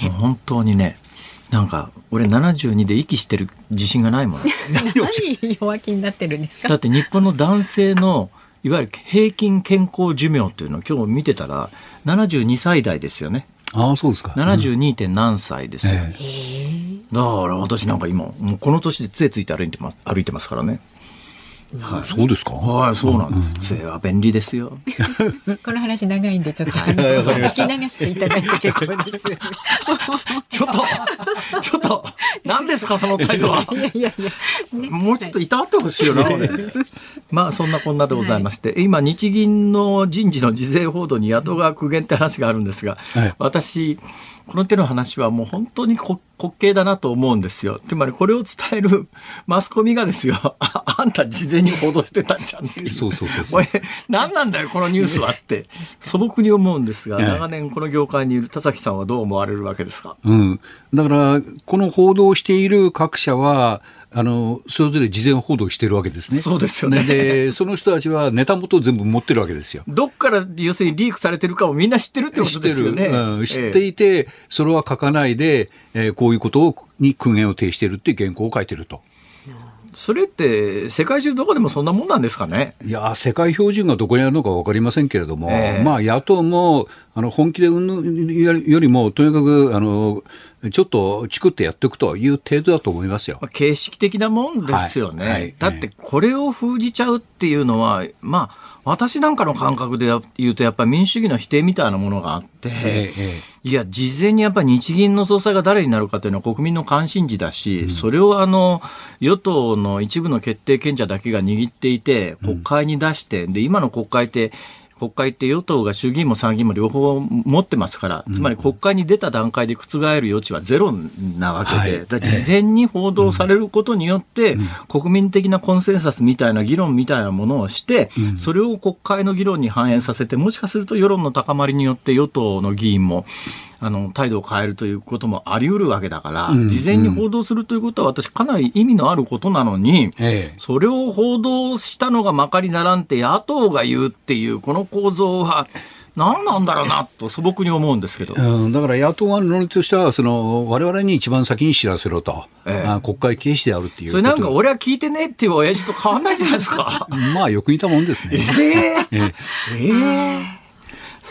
Speaker 2: もう本当にね、なんか、俺72で息してる自信がないもん。
Speaker 1: 何弱気になってるんですか？
Speaker 2: だって日本の男性の、いわゆる平均健康寿命っていうのを今日見てたら、72歳代ですよね。
Speaker 3: ああ、そうですか。
Speaker 2: 72. 点何歳ですよ。えー、だから私なんか今、もうこの年で杖ついて歩いてます、歩いてますからね。
Speaker 3: はい、そうですか？
Speaker 2: はい、そうなんです。杖は便利ですよ。
Speaker 1: この話長いんで、ちょっと、聞き流していただいて結構です。
Speaker 2: ちょっと、ちょっと、何ですか、その態度は？いやいやいや、もうちょっといたわってほしいよな、俺。まあ、そんなこんなでございまして、今、日銀の人事の事前報道に野党側苦言って話があるんですが、私、この手の話はもう本当に滑稽だなと思うんですよ。つまりこれを伝える マスコミがですよ、ああんた事前に報道してたんじゃんっていう。
Speaker 3: そうそうそうそう。
Speaker 2: 何なんだよ、このニュースはって、素朴に思うんですが、長年この業界にいる田崎さんはどう思われるわけですか？
Speaker 3: うん。だから、この報道している各社は、あのそれぞれ事前報道してるわけですね。
Speaker 2: そうですよね。
Speaker 3: で、その人たちはネタ元を全部持ってるわけですよ。
Speaker 2: どっから要するにリークされてるかをみんな知ってるってことですよね。知ってる。
Speaker 3: うん、知っていて、ええ、それは書かないで、えー、こういうことをに苦言を呈しているっていう原稿を書いてると。
Speaker 2: それって世界中どこでもそんなもんなんですかね？
Speaker 3: いや世界標準がどこにあるのか分かりませんけれども、えー、まあ、野党もあの本気でうんぬよりもとにかくあのちょっとチクってやっていくという程度だと思いますよ。
Speaker 2: 形式的なもんですよね。はいはい、だってこれを封じちゃうっていうのは、まあ私なんかの感覚で言うと、やっぱり民主主義の否定みたいなものがあって、ええ、いや、事前にやっぱり日銀の総裁が誰になるかというのは国民の関心事だし、うん、それをあの、与党の一部の決定権者だけが握っていて、国会に出して、うん、で、今の国会って、国会って与党が衆議院も参議院も両方持ってますから、つまり国会に出た段階で覆る余地はゼロなわけで、はい、事前に報道されることによって、国民的なコンセンサスみたいな議論みたいなものをして、それを国会の議論に反映させて、もしかすると世論の高まりによって与党の議員もあの態度を変えるということもあり得るわけだから、うん、事前に報道するということは私かなり意味のあることなのに、ええ、それを報道したのがまかりならんって野党が言うっていうこの構造は何なんだろうなと素朴に思うんですけど、
Speaker 3: うん、だから野党側の論理としてはその我々に一番先に知らせろと、ええ、国会軽視であるっていう
Speaker 2: それなんか俺は聞いてねっていう親父と変わんないじゃないですか。
Speaker 3: まあよく似たもんですね。
Speaker 2: ええ。ええ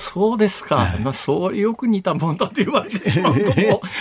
Speaker 2: そうですか、はい、まあ、そうよく似たもんだと言われてしまうと、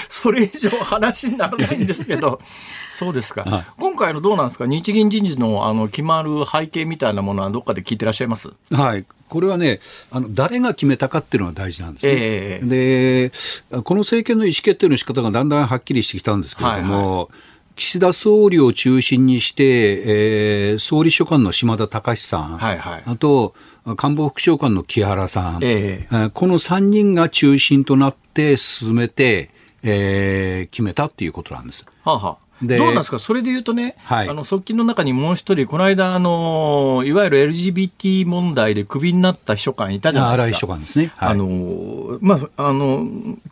Speaker 2: それ以上話にならないんですけど、そうですか、はい、今回のどうなんですか、日銀人事のあの決まる背景みたいなものは、どっかで聞いてらっしゃいます？
Speaker 3: はい。これはね、あの誰が決めたかっていうのが大事なんですね、えー、でこの政権の意思決定の仕方がだんだんはっきりしてきたんですけれども、はいはい岸田総理を中心にして、えー、総理秘書官の島田隆さん、はいはい、あと官房副長官の木原さん、えー、この3人が中心となって進めて、えー、決めたっていうことなんです。
Speaker 2: はあはあどうなんですか、それで言うとね、はい、あの側近の中にもう一人、この間あの、いわゆる LGBT 問題でクビになった秘書官いたじゃないですか。
Speaker 3: 秘書官ですね。
Speaker 2: はい、あのまあ、あの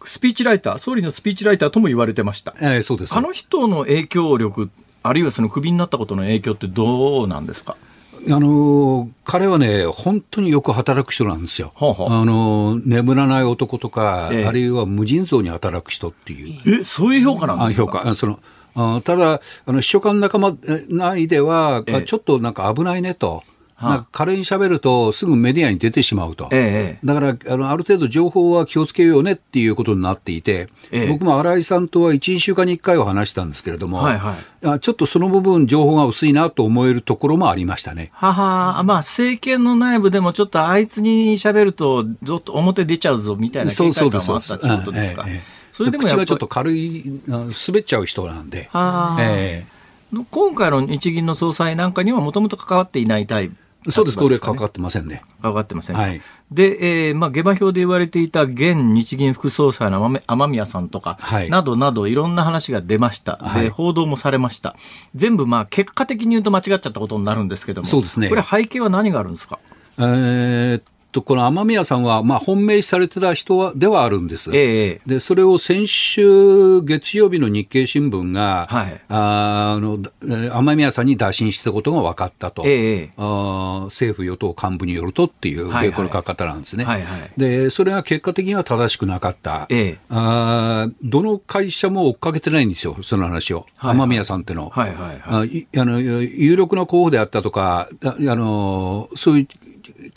Speaker 2: スピーチライター、総理のスピーチライターとも言われてました。
Speaker 3: えー、そうです
Speaker 2: あの人の影響力、あるいはそのクビになったことの影響ってどうなんですか？
Speaker 3: あの彼はね、本当によく働く人なんですよ。ほうほうあの眠らない男とか、ええ、あるいは無尽蔵に働く人ってい
Speaker 2: う。え、そういう評価なんですか？
Speaker 3: 評価。そのただ、あの秘書官仲間内では、え、ちょっとなんか危ないねと。なんか彼に喋るとすぐメディアに出てしまうと、ええ、だからあのある程度情報は気をつけようねっていうことになっていて、え、僕も新井さんとは1、2週間に1回は話したんですけれども、はいはい、ちょっとその部分、情報が薄いなと思えるところもありましたね。
Speaker 2: ははまあ、政権の内部でもちょっとあいつに喋ると、ずっと表出ちゃうぞみたいな警戒感もあったということですか。
Speaker 3: それでも口がちょっと軽い、滑っちゃう人なんで。
Speaker 2: えー、今回の日銀の総裁なんかにはもともと関わっていないタイプ
Speaker 3: そうです、これ関わってませんね。
Speaker 2: 関わってません。はい。で、えー、まあ、下馬評で言われていた現日銀副総裁の雨宮さんとか、はい、などなどいろんな話が出ました。はい、で、報道もされました。全部、まあ、結果的に言うと間違っちゃったことになるんですけども。
Speaker 3: そうですね。
Speaker 2: これ背景は何があるんですか？
Speaker 3: えー、と、この雨宮さんは、まあ、本命されてた人はではあるんです。えで、それを先週月曜日の日経新聞が、はい、あの雨宮さんに打診したことが分かったと、えあ政府・与党幹部によるとっていう、はいはい、これ書き方なんですね、はいはい。で、それが結果的には正しくなかった。えあどの会社も追っかけてないんですよ、その話を。はいはい、雨宮さんっての。はいはいはい、ああの有力な候補であったとか、あのそういう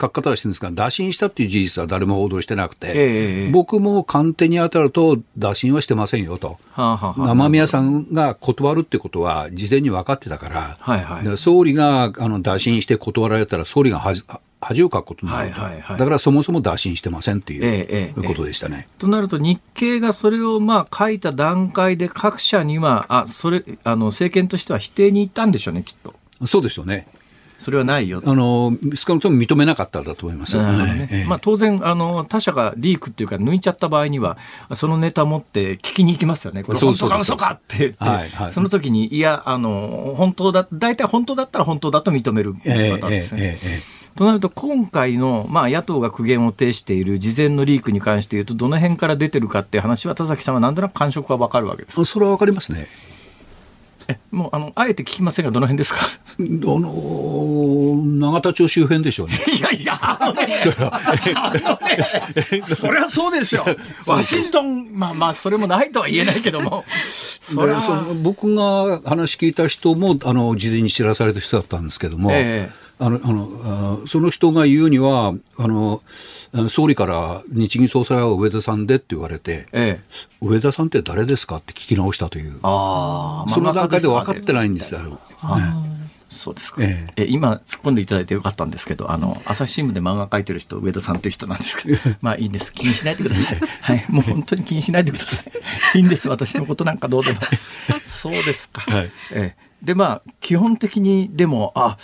Speaker 3: 書き方はしてるんですが、打診したっていう事実は誰も報道してなくて、えー、僕も官邸に当たると、打診はしてませんよと、はあはあ、雨宮さんが断るってことは、事前に分かってたから、はいはい、総理があの打診して断られたら、総理が恥恥をかくことになると、はいはいはい、だからそもそも打診してませんっていう、えー、ことでしたね。
Speaker 2: となると、日経がそれをまあ書いた段階で、各社には、あそれあの政権としては否定に行ったんでしょうね、きっと。
Speaker 3: そうでしょうね。
Speaker 2: それはないよ。
Speaker 3: あの少なくとも認めなかったんだと思います、
Speaker 2: ね。まあ、当然あの、他社がリークっていうか、抜いちゃった場合には、そのネタ持って聞きに行きますよね、これ、本当か嘘かって。言って、はいはい、その時に、いやあの、本当だ、大体本当だったら本当だと認めるパターンですね。えとなると今回の、まあ、野党が苦言を呈している事前のリークに関して言うとどの辺から出てるかっていう話は田崎さんはなんとなく感触は分かるわけです
Speaker 3: それは分かりますね。
Speaker 2: もうあのあえて聞きませんがどの辺ですか？あ
Speaker 3: の永田町周辺でしょうね。
Speaker 2: いやいや、あのね、そりゃそうでしょう。ワシントン、まあまあ、それもないとは言えないけども。
Speaker 3: それその僕が話聞いた人もあの事前に知らされた人だったんですけども、えー、あのあのその人が言うにはあの総理から日銀総裁は上田さんでって言われて、ええ、上田さんって誰ですかって聞き直したという、あその段階で分かってないんですよ、ね、
Speaker 2: そうですか、ええ。今突っ込んでいただいてよかったんですけどあの朝日新聞で漫画描いてる人上田さんという人なんですけど まあいいんです。気にしないでください。はい。もう本当に気にしないでください。いいんです。私のことなんかどうでも。そうですか、はい。ええでまあ基本的にでもあ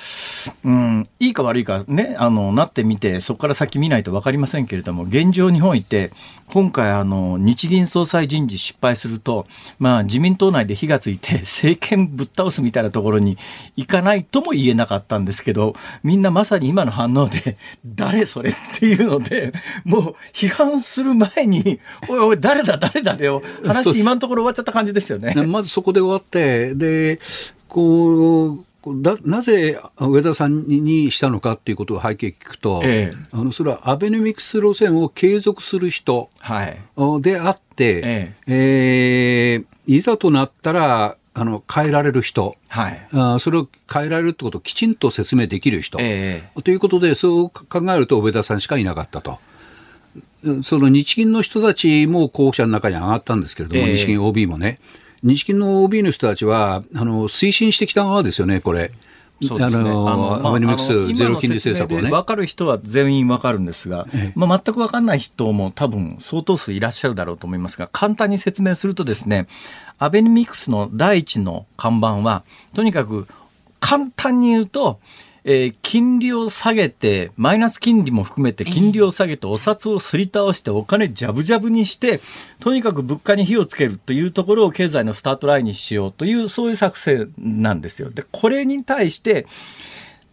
Speaker 2: うんいいか悪いかねあのなってみてそこから先見ないと分かりませんけれども現状日本いて今回あの日銀総裁人事失敗するとまあ自民党内で火がついて 政権ぶっ倒すみたいなところに行かないとも言えなかったんですけどみんなまさに今の反応で 誰それっていうのでもう批判する前に おいおい誰だ誰だでよ話今のところ終わっちゃった感じですよね。
Speaker 3: まずそこで終わってでこうだなぜ上田さんにしたのかっていうことを背景聞くと、ええ、あのそれはアベノミクス路線を継続する人であって、ええ。えー、いざとなったらあの変えられる人、はい、あそれを変えられるってことをきちんと説明できる人、えということでそう考えると上田さんしかいなかったと。その日銀の人たちも候補者の中に上がったんですけれども、日銀 OB もね。日銀の OB の人たちは、あの推進してきた側ですよね、これ。
Speaker 2: ね、あのアベノミクスゼロ金利政策をね。分かる人は全員分かるんですが、ええ、まあ、全く分かんない人も多分相当数いらっしゃるだろうと思いますが、簡単に説明するとですね、アベノミクスの第一の看板は、とにかく簡単に言うと、えー、金利を下げて、マイナス金利も含めて金利を下げて、お札をすり倒して、お金じゃぶじゃぶにして、とにかく物価に火をつけるというところを経済のスタートラインにしようという、そういう作戦なんですよ。で、これに対して、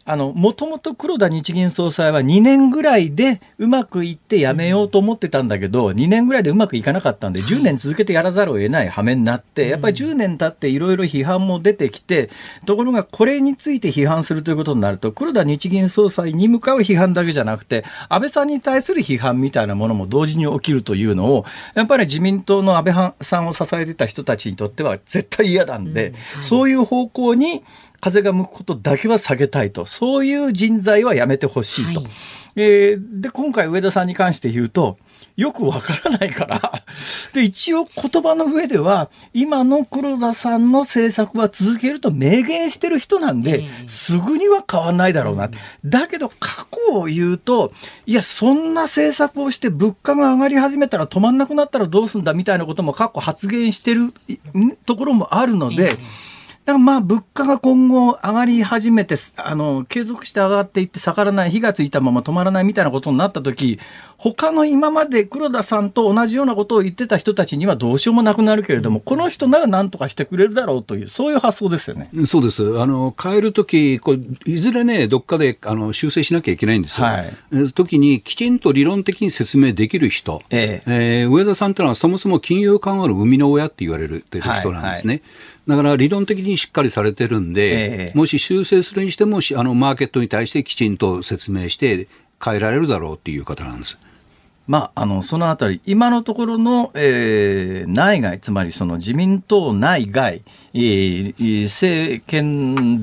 Speaker 2: あの、もともと黒田日銀総裁は2年ぐらいでうまくいってやめようと思ってたんだけど、2年ぐらいでうまくいかなかったんで、10年続けてやらざるを得ない羽目になって、やっぱり10年経っていろいろ批判も出てきて、ところがこれについて批判するということになると、黒田日銀総裁に向かう批判だけじゃなくて、安倍さんに対する批判みたいなものも同時に起きるというのを、やっぱり自民党の安倍さんを支えてた人たちにとっては絶対嫌なんで、そういう方向に、風が向くことだけは下げたいと、そういう人材はやめてほしいと。はい、えー、で、今回上田さんに関して言うと、よくわからないから。で、一応言葉の上では、今の黒田さんの政策は続けると明言してる人なんで、すぐには変わんないだろうな。だけど、過去を言うと、いや、そんな政策をして物価が上がり始めたら止まんなくなったらどうすんだみたいなことも過去発言してるところもあるので、だからまあ物価が今後上がり始めて、あの、継続して上がっていって下がらない、火がついたまま止まらないみたいなことになった時、他の今まで黒田さんと同じようなことを言ってた人たちにはどうしようもなくなるけれども、この人なら何とかしてくれるだろうという、そういう発想ですよね。
Speaker 3: そうです。あの、変える時、こいずれね、どっかであの修正しなきゃいけないんですよ。はい、時にきちんと理論的に説明できる人、えええー、上田さんというのはそもそも金融緩和の生みの親って言われるてる人なんですね。はいはいだから理論的にしっかりされてるんで、えー、もし修正するにしてもあの、マーケットに対してきちんと説明して変えられるだろうっていう方なんです。
Speaker 2: まあ、あの、そのあたり、今のところの、えー、内外、つまりその自民党内外、えー、政権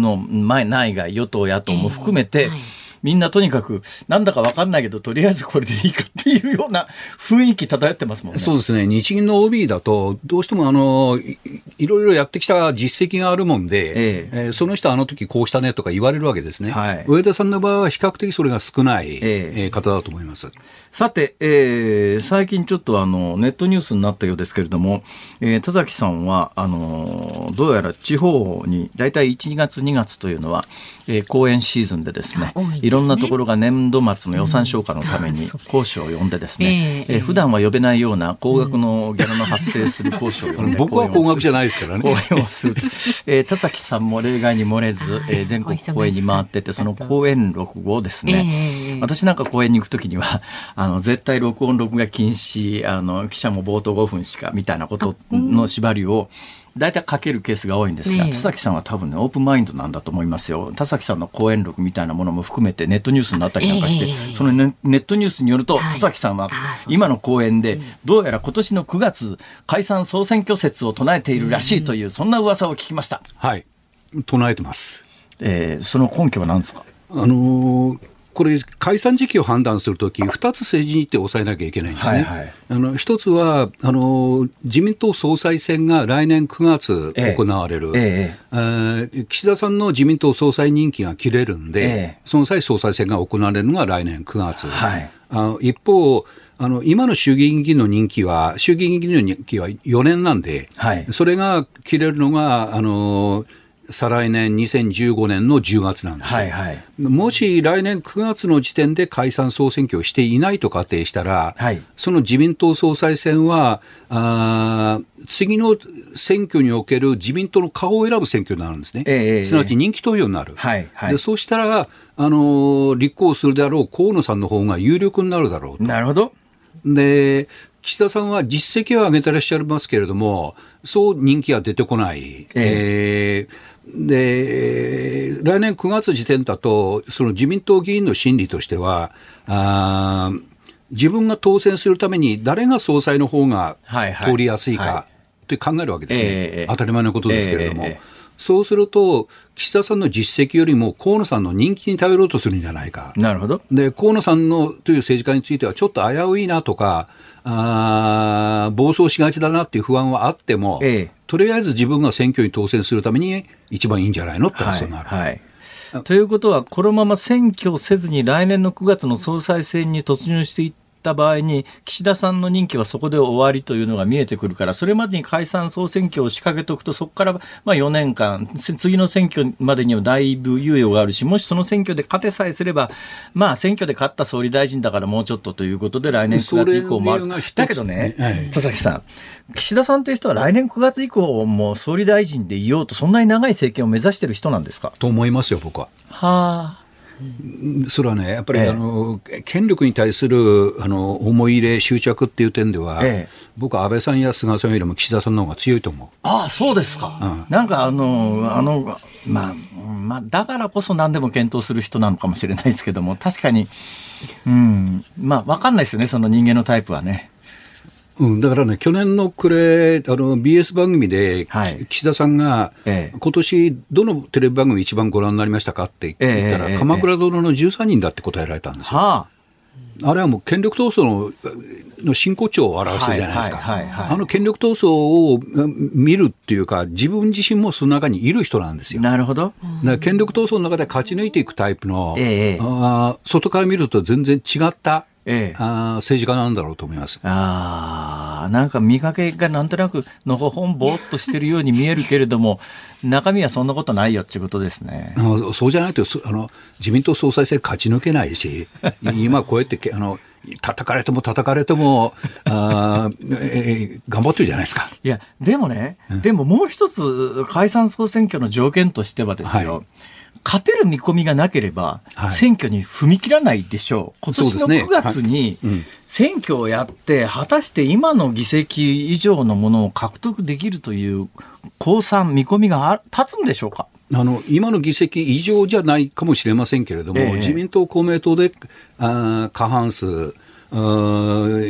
Speaker 2: の前、内外、与党、野党も含めて、えーはいみんなとにかく、なんだか分かんないけど、とりあえずこれでいいかっていうような雰囲気漂ってますもんね。
Speaker 3: そうですね。日銀の OB だと、どうしてもあのい、いろいろやってきた実績があるもんで、えええー、その人あの時こうしたねとか言われるわけですね。はい、上田さんの場合は比較的それが少ない、ええ方だと思います。
Speaker 2: さて、えー、最近ちょっとあの、ネットニュースになったようですけれども、えー、田崎さんは、あの、どうやら地方に、大体1月2月というのは、えー、公演シーズンでですね、いろんなところが年度末の予算消化のために講師を呼んでですね、えー、普段は呼べないような高額のギャラの発生する講師を呼んで、
Speaker 3: 僕は高額じゃないですからね。講
Speaker 2: 演をする。えー、田崎さんも例外に漏れず、えー、全国公演に回ってて、その講演録をですね、私なんか講演に行くときには、あの、絶対録音録画禁止、あの、記者も冒頭5分しか、みたいなことの縛りを、大体書けるケースが多いんですが、ね、田崎さんは多分ね、オープンマインドなんだと思いますよ。田崎さんの講演録みたいなものも含めてネットニュースになったりなんかして、えー、そのネットニュースによると、はい、田崎さんは今の講演で、どうやら今年の9月、解散総選挙説を唱えているらしいという、そんな噂を聞きました。
Speaker 3: はい。唱えてます。
Speaker 2: えー、その根拠は何ですか？
Speaker 3: あのーこれ、解散時期を判断するとき、2つ政治日程を抑えなきゃいけないんですね。はいはい、あの1つはあの、自民党総裁選が来年9月行われる、えええー、岸田さんの自民党総裁任期が切れるんで、え、その際、総裁選が行われるのが来年9月。はい、あ一方あの今の衆議院議員の任期は、衆議院議員の任期は4年なんで、はい、それが切れるのが、あの再来年2015年の10月なんですよ、はいはい、もし来年9月の時点で解散・総選挙をしていないと仮定したら、はい、その自民党総裁選はあ次の選挙における自民党の顔を選ぶ選挙になるんですね、えー、すなわち人気投票になる、はいはい、でそうしたら、あの立候補するであろう河野さんの方が有力になるだろうと。
Speaker 2: なるほど。
Speaker 3: で岸田さんは実績は上げてらっしゃいますけれども、そう人気は出てこない。えー、え。ーで、来年9月時点だと、その自民党議員の心理としては、あ自分が当選するために誰が総裁の方が通りやすいかと考えるわけですね、えー、当たり前のことですけれども。えー、そうすると、岸田さんの実績よりも河野さんの人気に頼ろうとするんじゃないか。
Speaker 2: なるほど。
Speaker 3: で、河野さんのという政治家についてはちょっと危ういなとか、あ暴走しがちだなっていう不安はあっても、ええ、とりあえず自分が選挙に当選するために一番いいんじゃないのって発想がある。はい、はい
Speaker 2: ということは、このまま選挙せずに来年の9月の総裁選に突入していっった場合に、岸田さんの任期はそこで終わりというのが見えてくるから、それまでに解散総選挙を仕掛けておくと、そこからまあ4年間、次の選挙までにはだいぶ猶予があるし、もしその選挙で勝てさえすれば、まあ選挙で勝った総理大臣だからもうちょっとということで、来年9月以降もある。だけどね、はい、佐々木さん、岸田さんという人は来年9月以降も総理大臣でいようと、そんなに長い政権を目指している人なんですか？
Speaker 3: と思いますよ、僕は。
Speaker 2: はあ。
Speaker 3: それはね、やっぱり、ええ、あの権力に対するあの思い入れ、執着っていう点では、え、僕は安倍さんや菅さんよりも岸田さんの方が強いと思う。
Speaker 2: ああ、そうですか。うん、なんかあの、あの、まあ、まあ、だからこそ何でも検討する人なのかもしれないですけども、確かに、うん、まあ、わかんないですよね、その人間のタイプはね。
Speaker 3: うん、だからね、去年の暮れ、あの BS 番組で、はい、岸田さんが、ええ、今年どのテレビ番組一番ご覧になりましたかって言ったら、え、鎌倉殿の13人だって答えられたんですよ。はあ、あれはもう権力闘争のの真骨頂を表してるじゃないですか、あの権力闘争を見るっていうか、自分自身もその中にいる人なんですよ。
Speaker 2: なるほど。
Speaker 3: 権力闘争の中で勝ち抜いていくタイプの、ええ、あ外から見ると全然違ったええ、あ政治家なんだろうと思います。
Speaker 2: ああ、なんか見かけがなんとなくのほほんぼーっとしてるように見えるけれども、中身はそんなことないよっていうことですね。
Speaker 3: あそうじゃないとあの自民党総裁選勝ち抜けないし、今こうやってあの叩かれても叩かれても、あえー、頑張ってるじゃないですか。
Speaker 2: いや、でもね、うん、でももう一つ解散総選挙の条件としてはですよ、はい勝てる見込みがなければ、選挙に踏み切らないでしょう。今年の9月に選挙をやって、果たして今の議席以上のものを獲得できるという公算、見込みが立つんでしょうか？
Speaker 3: あの今の議席以上じゃないかもしれませんけれども、ええ、自民党、公明党であ過半数、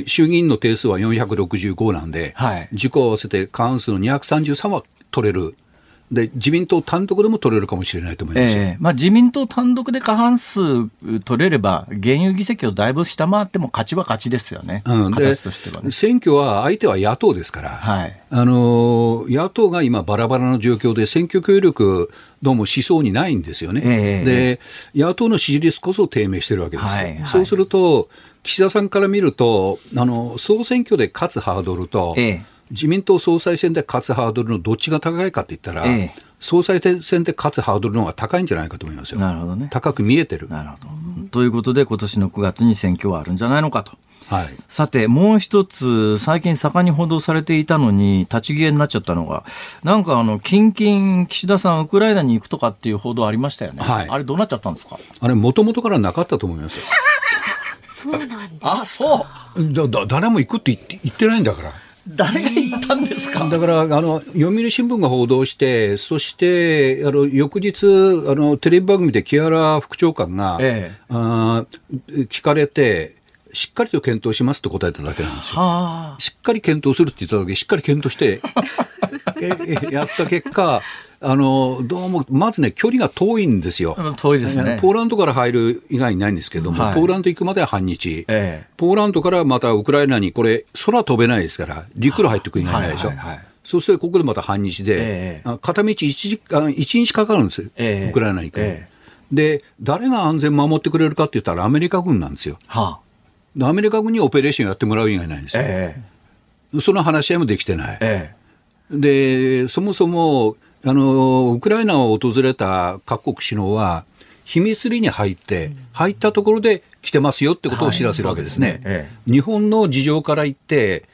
Speaker 3: 衆議院の定数は465なんで、はい、自己合わせて過半数の233は取れるで自民党単独でも取れるかもしれないと思います、えー、
Speaker 2: まあ、自民党単独で過半数取れれば、現有議席をだいぶ下回っても勝ちは勝ちですよね、うん、で、
Speaker 3: ね、選挙は相手は野党ですから、はい、あの野党が今、バラバラの状況で、選挙協力、どうもしそうにないんですよね、えー、で野党の支持率こそ低迷してるわけです、はいはい、そうすると、岸田さんから見ると、あの総選挙で勝つハードルと、えー自民党総裁選で勝つハードルのどっちが高いかって言ったら、ええ、総裁選で勝つハードルの方が高いんじゃないかと思いますよ。
Speaker 2: なるほどね。
Speaker 3: 高く見えてる。
Speaker 2: なるほど。ということで、今年の9月に選挙はあるんじゃないのかと。はい、さて、もう一つ、最近盛んに報道されていたのに、立ち消えになっちゃったのが、なんかあの、近々、岸田さん、ウクライナに行くとかっていう報道ありましたよね。はい、あれ、どうなっちゃったんですか？
Speaker 3: あれ、もともとからなかったと思いますよ。
Speaker 1: そうなんだ。
Speaker 2: あ、そ
Speaker 3: う。だ、だ、誰も行くって言って、言ってないんだから。
Speaker 2: 誰が言ったんですか？
Speaker 3: だからあの読売新聞が報道して、そしてあの翌日あの、テレビ番組で木原副長官が、ええ、あ聞かれて、しっかりと検討しますと答えただけなんですよ。しっかり検討するって言った時しっかり検討して やった結果、あのどうもまずね、距離が遠いんですよ。
Speaker 2: 遠いですね。
Speaker 3: ポーランドから入る以外にないんですけども、はい、ポーランド行くまでは半日、ええ、ポーランドからまたウクライナに、これ、空飛べないですから、陸路入ってくる以外ないでしょ。はいはいはいそしてここでまた半日で、ええ、片道 1, 時間1日かかるんですよ、え、ウクライナに行く、で、誰が安全守ってくれるかって言ったら、アメリカ軍なんですよ。はあ、アメリカ軍にオペレーションやってもらう以外ないんですよ。その話し合いもできてない。で、そもそもあのウクライナを訪れた各国首脳は、秘密裏に入って、入ったところで来てますよってことを知らせるわけですね。はい、すね。ええ、日本の事情から言って、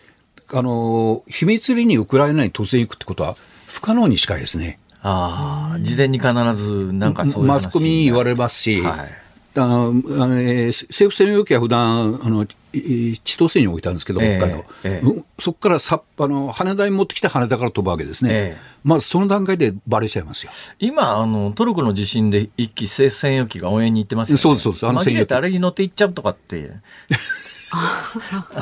Speaker 3: あの秘密裏にウクライナに突然行くってことは不可能に近いですね。
Speaker 2: ああ、事前に必ずなんか
Speaker 3: マスコミに言われますし、はい、あの政府専用機は普段あの千歳に置いたんですけど、北海道、えーえー、そこからさあの羽田に持ってきて羽田から飛ぶわけですね、えー、まずその段階でばれちゃいますよ。
Speaker 2: 今あの、トルコの地震で一機政府専用機が応援に行ってますよね、
Speaker 3: そうですそうです。
Speaker 2: あの専用機。あれに乗って行っちゃうとかって。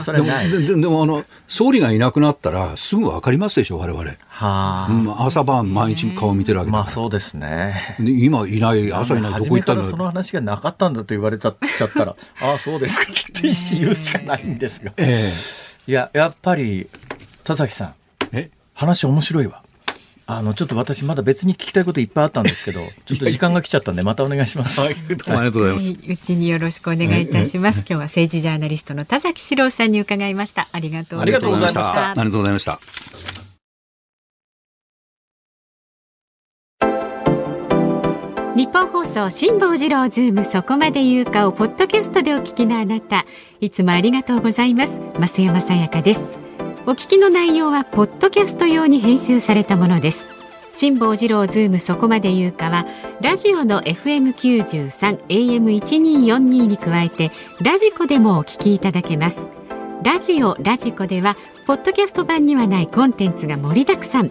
Speaker 2: それない。
Speaker 3: でもでもあの総理がいなくなったらすぐ分かりますでしょ我々。はあ、朝晩毎日顔見てるわけ
Speaker 2: まあそうですね。
Speaker 3: 今いない朝いないどこ行ったんだ
Speaker 2: その話がなかったんだと言われちゃったら ああそうですかって言うしかないんですが、えー、いややっぱり田崎さん。え？話面白いわあのちょっと私まだ別に聞きたいこといっぱいあったんですけど、ちょっと時間が来ちゃったんでまたお願いします。はい、ど
Speaker 3: うもありがとうござい。ます。
Speaker 1: うちによろしくお願い。い。たします。今日は政治ジャーナリストの田崎史郎さんに伺い。ました。ありがとうござい。ました。
Speaker 3: ありがとうござい。ました。
Speaker 1: 日本放送辛坊治郎ズームそこまで言うかをポッドキャストでお聞きのあなたい。つもありがとうござい。ます増山さやかですお聞きの内容はポッドキャスト用に編集されたものです。辛坊治郎ズームそこまで言うかはラジオの FM93 AM1242 に加えてラジコでもお聞きいただけます。ラジオラジコではポッドキャスト版にはないコンテンツが盛りだくさん。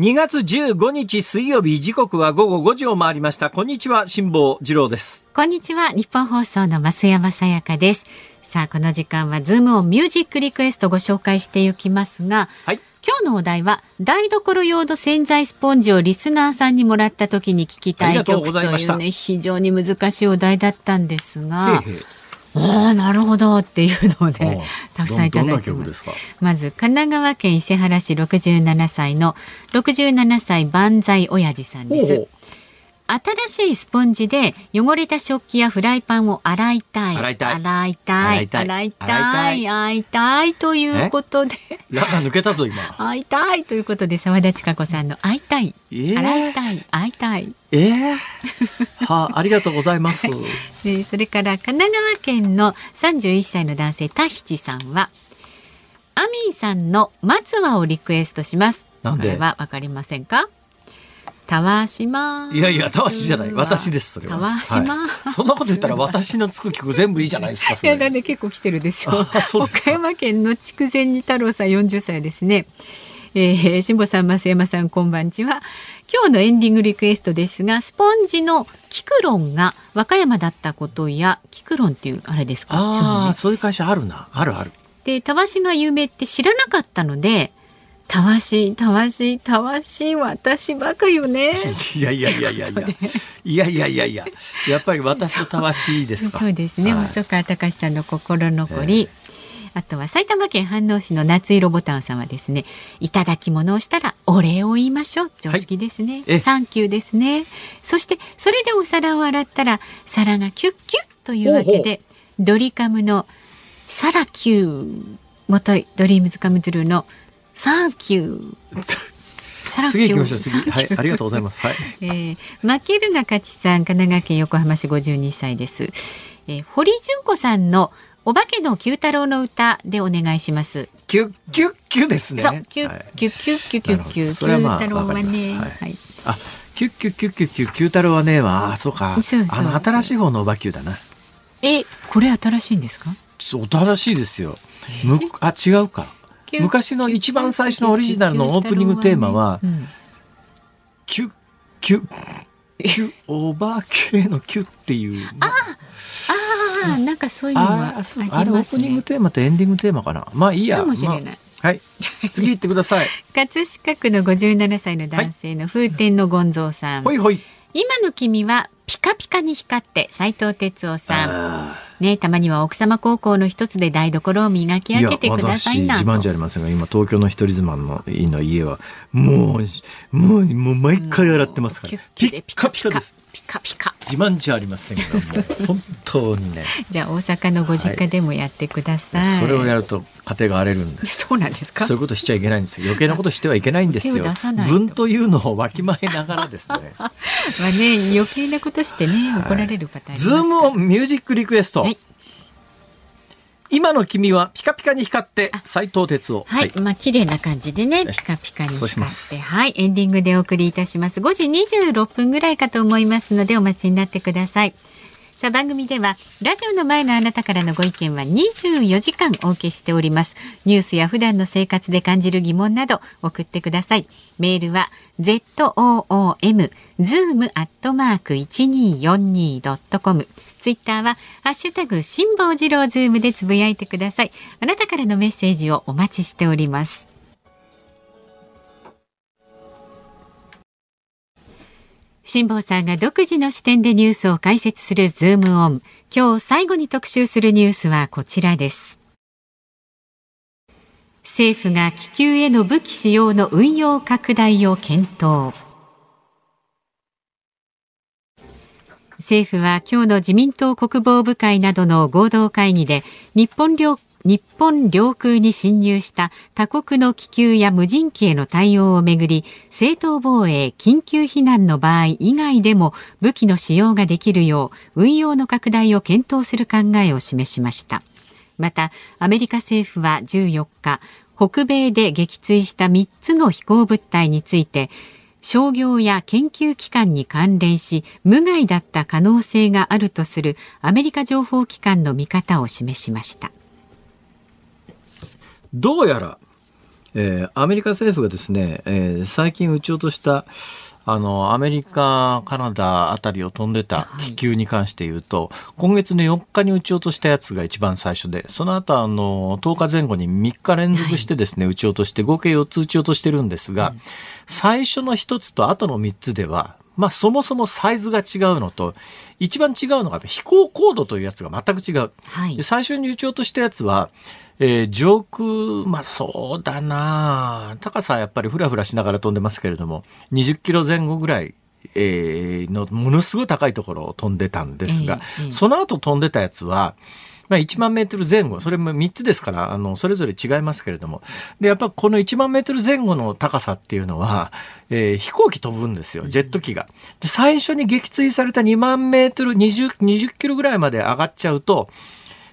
Speaker 2: 2月15日水曜日時刻は午後5時を回りました。こんにちは辛坊治郎です。
Speaker 1: こんにちは日本放送の増山さやかです。さあこの時間はズームをミュージックリクエストご紹介していきますが、はい、今日のお題は台所用の洗剤スポンジをリスナーさんにもらった時に聞きたい曲というね非常に難しいお題だったんですがへへああなるほどっていうのでたくさんいただいてます。まず神奈川県伊勢原市67歳の67歳万歳親父さんです新しいスポンジで汚れた食器やフライパンを洗いたい。
Speaker 2: 洗いたい。
Speaker 1: 洗いたい。洗いたい。洗いたい。ということで。
Speaker 2: ラが抜けたぞ、今。
Speaker 1: 会いたいということで、沢田千佳子さんの会いたい。えー、洗いたい。会いたい。
Speaker 2: ええー、はあ、ありがとうございます。
Speaker 1: で それから神奈川県の31歳の男性タヒチさんはアミンさんの松葉をリクエストします
Speaker 2: なんで？
Speaker 1: はわかりませんか？たわしま
Speaker 2: いやいやたわしじゃない。私ですそれは。
Speaker 1: たわしま、
Speaker 2: はい、そんなこと言ったら 私のつく曲全部いいじゃないですか
Speaker 1: いやだね結構来てるでしょ。岡山県の筑前二太郎さん40歳ですね。えー、辛坊さん増山さんこんばんちは。今日のエンディングリクエストですがスポンジのキクロンが和歌山だったことやキクロンっていうあれですか？
Speaker 2: ああそういう会社あるな。あるある。
Speaker 1: でたわしが有名って知らなかったのでたわしたわしたわしい私ばかよね。
Speaker 2: いやいやいやいやいや。いやいやいやいや。やっぱり私とたわしいです
Speaker 1: そうですね。はい、細川隆さんの心残り。あとは埼玉県飯能市の夏色ボタンさんはですね、いただき物をしたらお礼を言いましょう。常識ですね。はい、サンキューですね。そしてそれでお皿を洗ったら皿がキュッキュッというわけでドリカムのサラキューもといドリームズカムズルーのサンキュー。
Speaker 2: 次行きましょう次はいありがとうございます。はい。
Speaker 1: えー、マキルガカチさん神奈川県横浜市52歳です。えー、堀純子さんのお化けの九太郎の歌でお願いします。
Speaker 2: キュッキュッキュですね。
Speaker 1: そう、キュッキュッキュッキュッキュッキュッ九太郎はね、はい。
Speaker 2: あ、キュッキュッキュッキュッキュッ九太郎はねはあそうか。あの新しい方のおばきゅうだな。
Speaker 1: え、これ新しいんですか？
Speaker 2: 新しいですよ。むあ違うか。昔の一番最初のオリジナルのオープニングテーマは、キュッキュッキュお化けのキュっていう。
Speaker 1: ああ、なんかそういうのはあ
Speaker 2: あれオープニングテーマとエンディングテーマかな。まあいいや。
Speaker 1: かもしれない。まあ
Speaker 2: はい。次行ってください。
Speaker 1: 葛飾区の57歳の男性の風天のゴンゾーさん。
Speaker 2: ほいほい。
Speaker 1: 今の君はピカピカに光って斉藤哲夫さん。ね、たまには奥様高校の一つで台所を磨き上げてくださいな
Speaker 2: 自慢じゃありませんが今東京の一人妻の家はもうもうもう毎回洗ってますから、ピッカピカです。
Speaker 1: ピカピカ。
Speaker 2: 自慢じゃありませんがもう本当にね。
Speaker 1: じゃあ大阪のご実家でもやってください、
Speaker 2: はい、それをやると家庭が荒れるんです。
Speaker 1: そうなんですか？
Speaker 2: そういうことしちゃいけないんですよ。余計なことしてはいけないんですよ。文というのをわきまえながらですね。まあ
Speaker 1: ね余計なことしてね怒られるパターン、
Speaker 2: ズームオンミュージックリクエスト、はい今の君はピカピカに光って斉藤哲夫
Speaker 1: はい、はい、まあ綺麗な感じでねピカピカに光って。はいエンディングでお送りいたします。5時26分ぐらいかと思いますのでお待ちになってくださいさあ番組ではラジオの前のあなたからのご意見は24時間お受けしております。ニュースや普段の生活で感じる疑問など送ってください。メールは zoom zoom アットマーク 1242.com ツイッターはハッシュタグ辛坊治郎ズームでつぶやいてください。あなたからのメッセージをお待ちしております。辛坊さんが独自の視点でニュースを解説するズームオン。今日最後に特集するニュースはこちらです。政府が気球への武器使用の運用拡大を検討。政府は今日の自民党国防部会などの合同会議で日本領日本領空に侵入した他国の気球や無人機への対応をめぐり正当防衛緊急避難の場合以外でも武器の使用ができるよう運用の拡大を検討する考えを示しました。またアメリカ政府は14日北米で撃墜した3つの飛行物体について商業や研究機関に関連し無害だった可能性があるとするアメリカ情報機関の見方を示しました。
Speaker 2: どうやら、えー、アメリカ政府がですね、えー、最近撃ち落としたあの、アメリカ、カナダあたりを飛んでた気球に関して言うと、はい、今月の4日に撃ち落としたやつが一番最初で、その後あの、10日前後に3日連続してですね、はい、撃ち落として、合計4つ撃ち落としてるんですが、うん、最初の1つと後の3つでは、まあ、そもそもサイズが違うのと、一番違うのが飛行高度というやつが全く違う。はい、で最初に撃ち落としたやつは、えー、上空、まあそうだな高さはやっぱりふらふらしながら飛んでますけれども、20キロ前後ぐらいえー、のものすごい高いところを飛んでたんですが、えー、その後飛んでたやつは、まあ、1万メートル前後、それも3つですから、あの、それぞれ違いますけれども。で、やっぱこの1万メートル前後の高さっていうのは、えー、飛行機飛ぶんですよ、ジェット機が。で、最初に撃墜された2万メートル20、20キロぐらいまで上がっちゃうと、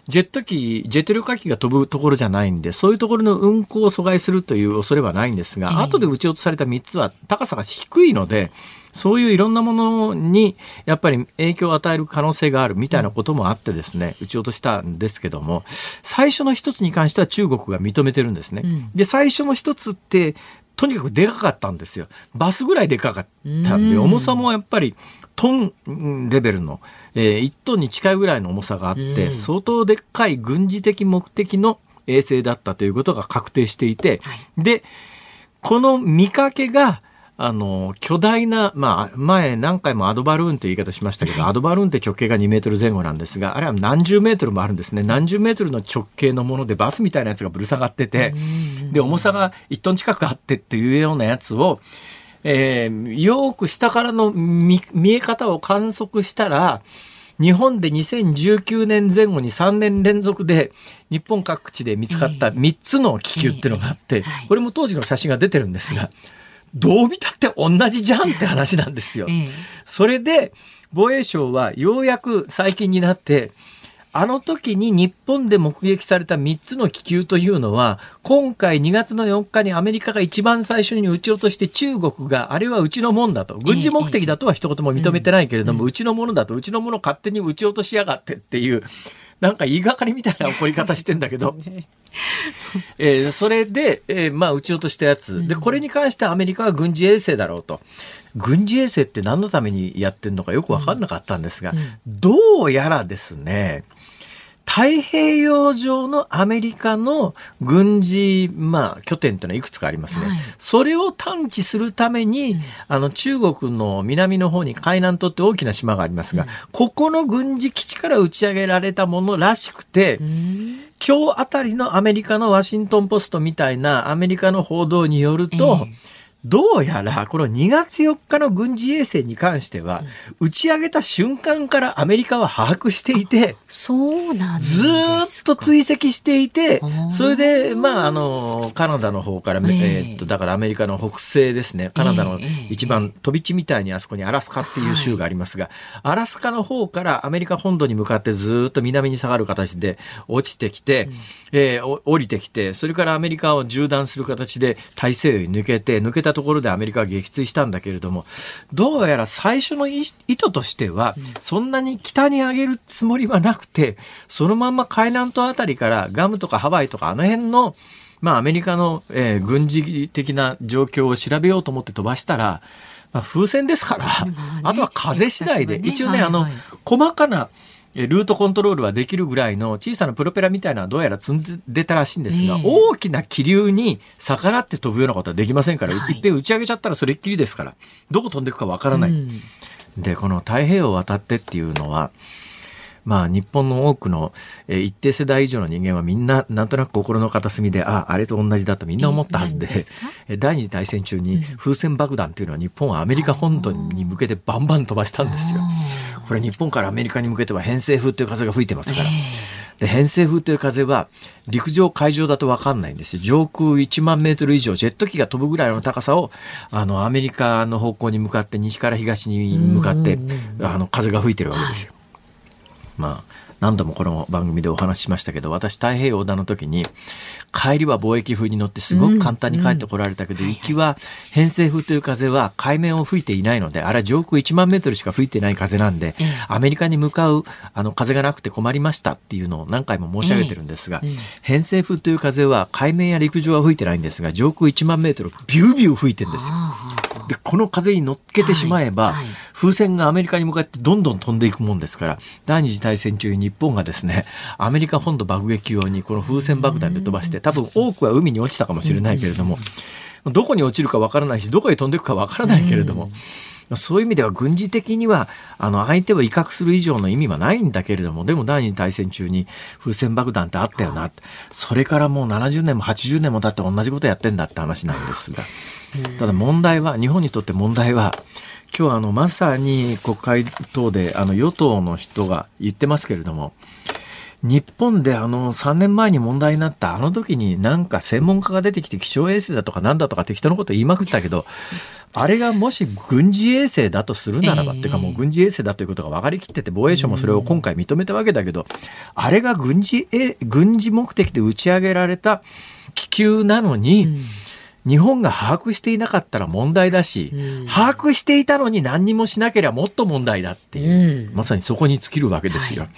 Speaker 2: ジェット機、ジェット旅客機が飛ぶところじゃないんで、そういうところの運航を阻害するという恐れはないんですが、後で撃ち落とされた3つは高さが低いので、そういういろんなものにやっぱり影響を与える可能性があるみたいなこともあってですね、撃ち落としたんですけども、最初の一つに関しては中国が認めてるんですね。で、最初の一つって、とにかくでかかったんですよ。バスぐらいでかかったんで、重さもやっぱりトンレベルの、えー、1トンに近いぐらいの重さがあって、相当でっかい軍事的目的の衛星だったということが確定していて、はい、で、この見かけが、あの、巨大な、まあ、前何回もアドバルーンという言い方しましたけど、アドバルーンって直径が2メートル前後なんですが、あれは何十メートルもあるんですね。何十メートルの直径のものでバスみたいなやつがぶる下がってて、で、重さが1トン近くあってっていうようなやつを、えー、よく下からの見え方を観測したら、日本で2019年前後に3年連続で日本各地で見つかった3つの気球っていうのがあって、これも当時の写真が出てるんですが、どう見たって同じじゃんって話なんですよ。それで防衛省はようやく最近になってあの時に日本で目撃された3つの気球というのは今回2月の4日にアメリカが一番最初に撃ち落として中国があれはうちのもんだと。軍事目的だとは一言も認めてないけれども、うちのものだとうちのもの勝手に撃ち落としやがってっていうなんか言いがかりみたいな怒り方してんだけど、えー、それで、えー、まあ撃ち落としたやつ。でこれに関してアメリカは軍事衛星だろうと。軍事衛星って何のためにやってるのかよく分かんなかったんですが、どうやらですね太平洋上のアメリカの軍事、まあ、拠点というのはいくつかありますね。はい、それを探知するために、うん、あの、中国の南の方に海南島って大きな島がありますが、うん、ここの軍事基地から打ち上げられたものらしくて、今日あたりのアメリカのワシントンポストみたいなアメリカの報道によると、えーどうやらこの2月4日の軍事衛星に関しては、打ち上げた瞬間からアメリカは把握していて、
Speaker 1: そうなん
Speaker 2: ずっと追跡していて、それで、まあ、あの、カナダの方から、えー、っと、だからアメリカの北西ですね、カナダの一番飛び地みたいにあそこにアラスカっていう州がありますが、アラスカの方からアメリカ本土に向かってずっと南に下がる形で落ちてきて、えー、降りてきて、それからアメリカを縦断する形で大西洋に抜けて、抜けたたところでアメリカは撃墜したんだけれども、どうやら最初の意図としては、そんなに北に上げるつもりはなくて、そのまんま海南島あたりからガムとかハワイとかあの辺の、まあアメリカの、えー、軍事的な状況を調べようと思って飛ばしたら、まあ、風船ですから、あとは風次第で、一応ね、あの、細かな、ルートコントロールはできるぐらいの小さなプロペラみたいなのはどうやら積んでたらしいんですが、大きな気流に逆らって飛ぶようなことはできませんから、はい、いっぺん打ち上げちゃったらそれっきりですから、どこ飛んでいくかわからない。うん、で、この太平洋を渡ってっていうのは、まあ、日本の多くの、えー、一定世代以上の人間はみんななんとなく心の片隅でああれと同じだとみんな思ったはずで、えー、第二次大戦中に風船爆弾っていうのは日本はアメリカ本土に向けてバンバン飛ばしたんですよ。これ日本からアメリカに向けては偏西風っていう風が吹いてますから。で偏西風という風は陸上海上だと分かんないんですよ上空1万メートル以上ジェット機が飛ぶぐらいの高さをあのアメリカの方向に向かって西から東に向かってあの風が吹いてるわけですよ。まあ、何度もこの番組でお話ししましたけど、私太平洋横断の時に、帰りは貿易風に乗ってすごく簡単に帰ってこられたけど、行きは偏西風という風は海面を吹いていないので、あれは上空1万メートルしか吹いてない風なんで、アメリカに向かうあの風がなくて困りましたっていうのを何回も申し上げてるんですが、偏西風という風は海面や陸上は吹いてないんですが、上空1万メートルビュービュー吹いてるんですよ。で、この風に乗っけてしまえば、はい。はい、風船がアメリカに向かってどんどん飛んでいくもんですから、第二次大戦中に日本がですね、アメリカ本土爆撃用にこの風船爆弾で飛ばして、多分多くは海に落ちたかもしれないけれども、どこに落ちるかわからないし、どこへ飛んでいくかわからないけれども、そういう意味では軍事的にはあの相手を威嚇する以上の意味はないんだけれどもでも第二次大戦中に風船爆弾ってあったよな。それからもう70年も80年も経って同じことやってんだって話なんですが。ただ問題は日本にとって問題は今日あのまさに国会等であの与党の人が言ってますけれども日本であの3年前に問題になったあの時になんか専門家が出てきて気象衛星だとかなんだとか適当なこと言いまくったけどあれがもし軍事衛星だとするならば、っていうかもう軍事衛星だということが分かりきってて防衛省もそれを今回認めたわけだけど、あれが軍事軍事目的で打ち上げられた気球なのに、日本が把握していなかったら問題だし、把握していたのに何にもしなければもっと問題だっていう、まさにそこに尽きるわけですよ。はい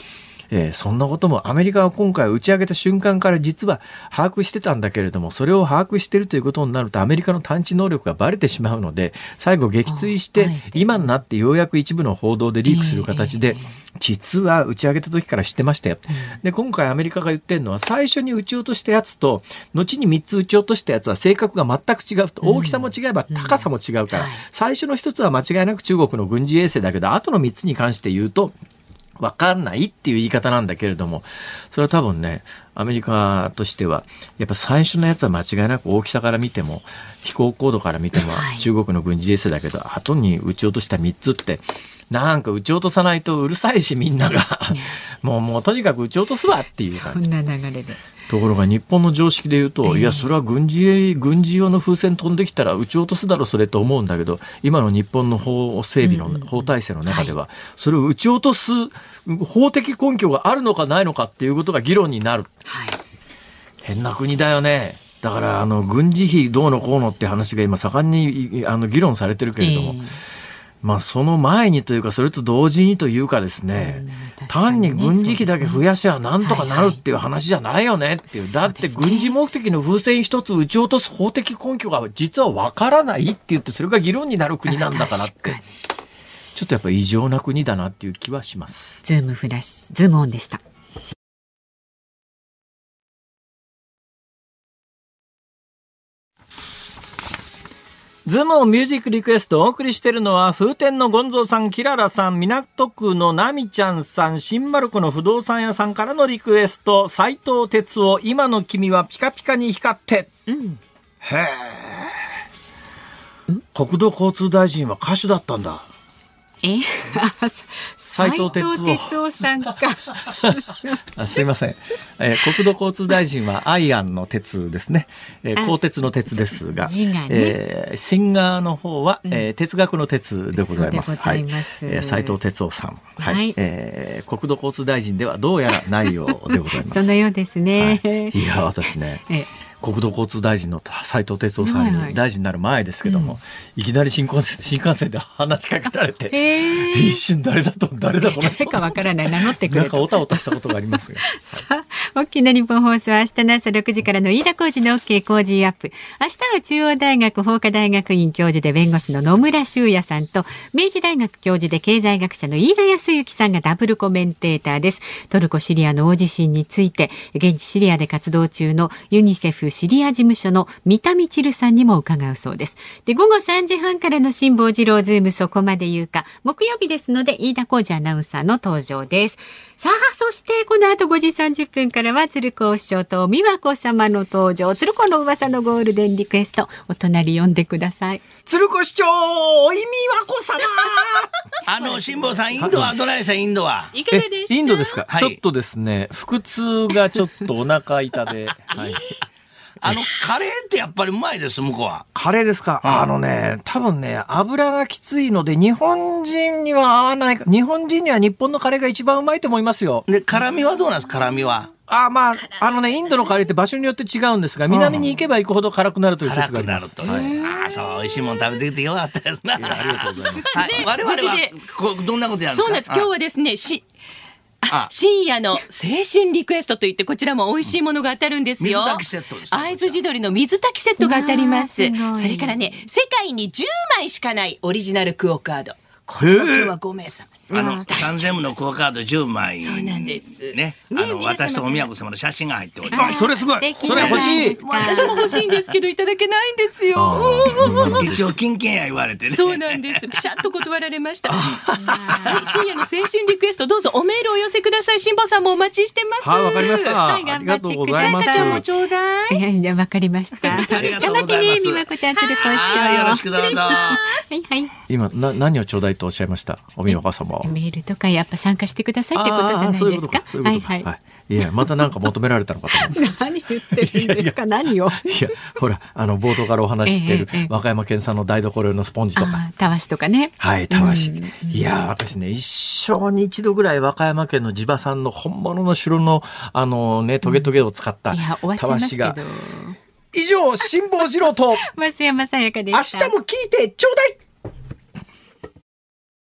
Speaker 2: えー、そんなこともアメリカは今回打ち上げた瞬間から実は把握してたんだけれどもそれを把握しているということになるとアメリカの探知能力がばれてしまうので最後撃墜して今になってようやく一部の報道でリークする形で実は打ち上げた時から知ってましたよ。で今回アメリカが言ってるのは最初に撃ち落としたやつと後に3つ撃ち落としたやつは性格が全く違うと大きさも違えば高さも違うから最初の1つは間違いなく中国の軍事衛星だけど後の3つに関して言うとわかんないっていう言い方なんだけれども、それは多分ね、アメリカとしては、やっぱ最初のやつは間違いなく大きさから見ても、飛行高度から見ても、中国の軍事衛星だけど、後に撃ち落とした3つって、なんか撃ち落とさないとうるさいしみんながもうもうとにかく撃ち落とすわっていう感じ。
Speaker 1: そんな流れで。
Speaker 2: ところが日本の常識で言うと、いや、それは軍事、軍事用の風船飛んできたら撃ち落とすだろ、それと思うんだけど、今の日本の法整備の、法体制の中では、それを撃ち落とす法的根拠があるのかないのかっていうことが議論になる。はい、変な国だよね。だから、あの、軍事費どうのこうのって話が今盛んに、あの、議論されてるけれども、えーまあ、その前にというか、それと同時にというかですね、うん、単に軍事費だけ増やしゃなんとかなるっていう話じゃないよねっていう。はいはい、だって軍事目的の風船一つ撃ち落とす法的根拠が実はわからないって言って、それが議論になる国なんだからって。ちょっとやっぱ異常な国だなっていう気はします。
Speaker 1: ズームフラッシュ、ズームオンでした。
Speaker 2: ズームオンミュージックリクエストをお送りしているのは、風天のゴンゾーさん、キララさん、港区のナミちゃんさん、新丸子の不動産屋さんからのリクエスト、斎藤哲夫、今の君はピカピカに光って。うん、へえ。国土交通大臣は歌手だったんだ。
Speaker 1: え？斉藤哲夫さんか。
Speaker 2: あすいません、えー、国土交通大臣はアイアンの鉄ですね、えー、鋼鉄の鉄ですが、ね。えー、シンガーの方は、うん、えー、哲学の鉄でございます。はい、えー、斉藤哲夫さん。はい、はい、えー、国土交通大臣ではどうやらないようでございます。
Speaker 1: そのようですね、
Speaker 2: はい、いや私ね、国土交通大臣の斉藤哲夫さんに大臣になる前ですけども、いきなり新幹線新幹線で話しかけられて、一瞬誰だと誰だこの
Speaker 1: 人かわからない名乗ってくれ
Speaker 2: なんかおたおたしたことがありますが
Speaker 1: さあ大きなニッポン放送は明日の朝6時からの飯田浩二の OK 工事アップ。明日は中央大学法科大学院教授で弁護士の野村修也さんと明治大学教授で経済学者の飯田康之さんがダブルコメンテーターです。トルコシリアの大地震について現地シリアで活動中のユニセフシリア事務所の三田みちるさんにも伺うそうです。で午後3時半からの辛坊治郎ズームそこまで言うか木曜日ですので飯田浩二アナウンサーの登場です。さあそしてこの後5時30分からは鶴子師匠と美和子様の登場。鶴子の噂のゴールデンリクエストお隣読んでください。
Speaker 2: 鶴子師匠おい美和子様。
Speaker 4: あの辛坊さんインドはどないしたインドは？
Speaker 1: いかがでした？
Speaker 2: インドですか、はい、ちょっとですね腹痛がちょっとお腹痛で、はい、
Speaker 4: あの、カレーってやっぱりうまいです、向こうは。
Speaker 2: カレーですか、うん、あのね、多分ね、油がきついので、日本人には合わない日本人には日本のカレーが一番うまいと思いますよ。
Speaker 4: で、辛味はどうなんですか、辛味は。
Speaker 2: あまあ、あのね、インドのカレーって場所によって違うんですが、南に行けば行くほど辛くなるという説があります。
Speaker 4: 辛くなると。はい、ああ、そう、美味しいもの食べてきてよかったですな。あり
Speaker 2: がとうございます。
Speaker 4: はい、我々はこどんなことやるんですか？
Speaker 5: そうなんです。今日はですね、し深夜の青春リクエストといってこちらも美味しいものが当たるんですよ。
Speaker 4: 水炊きセットです、
Speaker 5: 会津地鶏の水炊きセットが当たります。それからね、世界に10枚しかないオリジナルクオカード。これ今日は5名様。
Speaker 4: あの、三千部のクオカード10枚。
Speaker 5: そうなんです。
Speaker 4: ね。あの、私とお宮子様の写真が入っております。
Speaker 2: それすごい。それ欲しい。
Speaker 5: 私も欲しいんですけど、いただけないんですよ。
Speaker 4: 一応、金券や言われてね。
Speaker 5: そうなんです。ピシャッと断られました。深夜の青春リクエスト、どうぞおメールお寄せください。辛坊さんもお待ちしてます。
Speaker 2: はい、わかりました。はい、頑張ってください。
Speaker 5: ちゃんもちょうだい。
Speaker 1: いや、わかりました。
Speaker 4: ありがとうございます。
Speaker 1: 美和子ちゃん、鶴子
Speaker 4: 師よろしくどうぞ。は
Speaker 1: い、はい。
Speaker 2: 今、な、何をちょうだいとおっしゃいました？お美和子様。
Speaker 1: メールとかやっぱ参加してくださいってことじゃないですか？
Speaker 2: はいはい。はい、いやまたなんか求められたのかと
Speaker 1: 何言ってるんですか？何を？い
Speaker 2: やほらあの冒頭からお話ししてる、和歌山県産の台所用のスポンジとか。
Speaker 1: たわしとかね。
Speaker 2: はいたわし。いや私ね一生に一度ぐらい和歌山県の地場産の本物の城のあのねトゲトゲを使ったたわしが。以上辛坊治郎と
Speaker 1: 増山さやかで
Speaker 2: 明日も聞いてちょうだい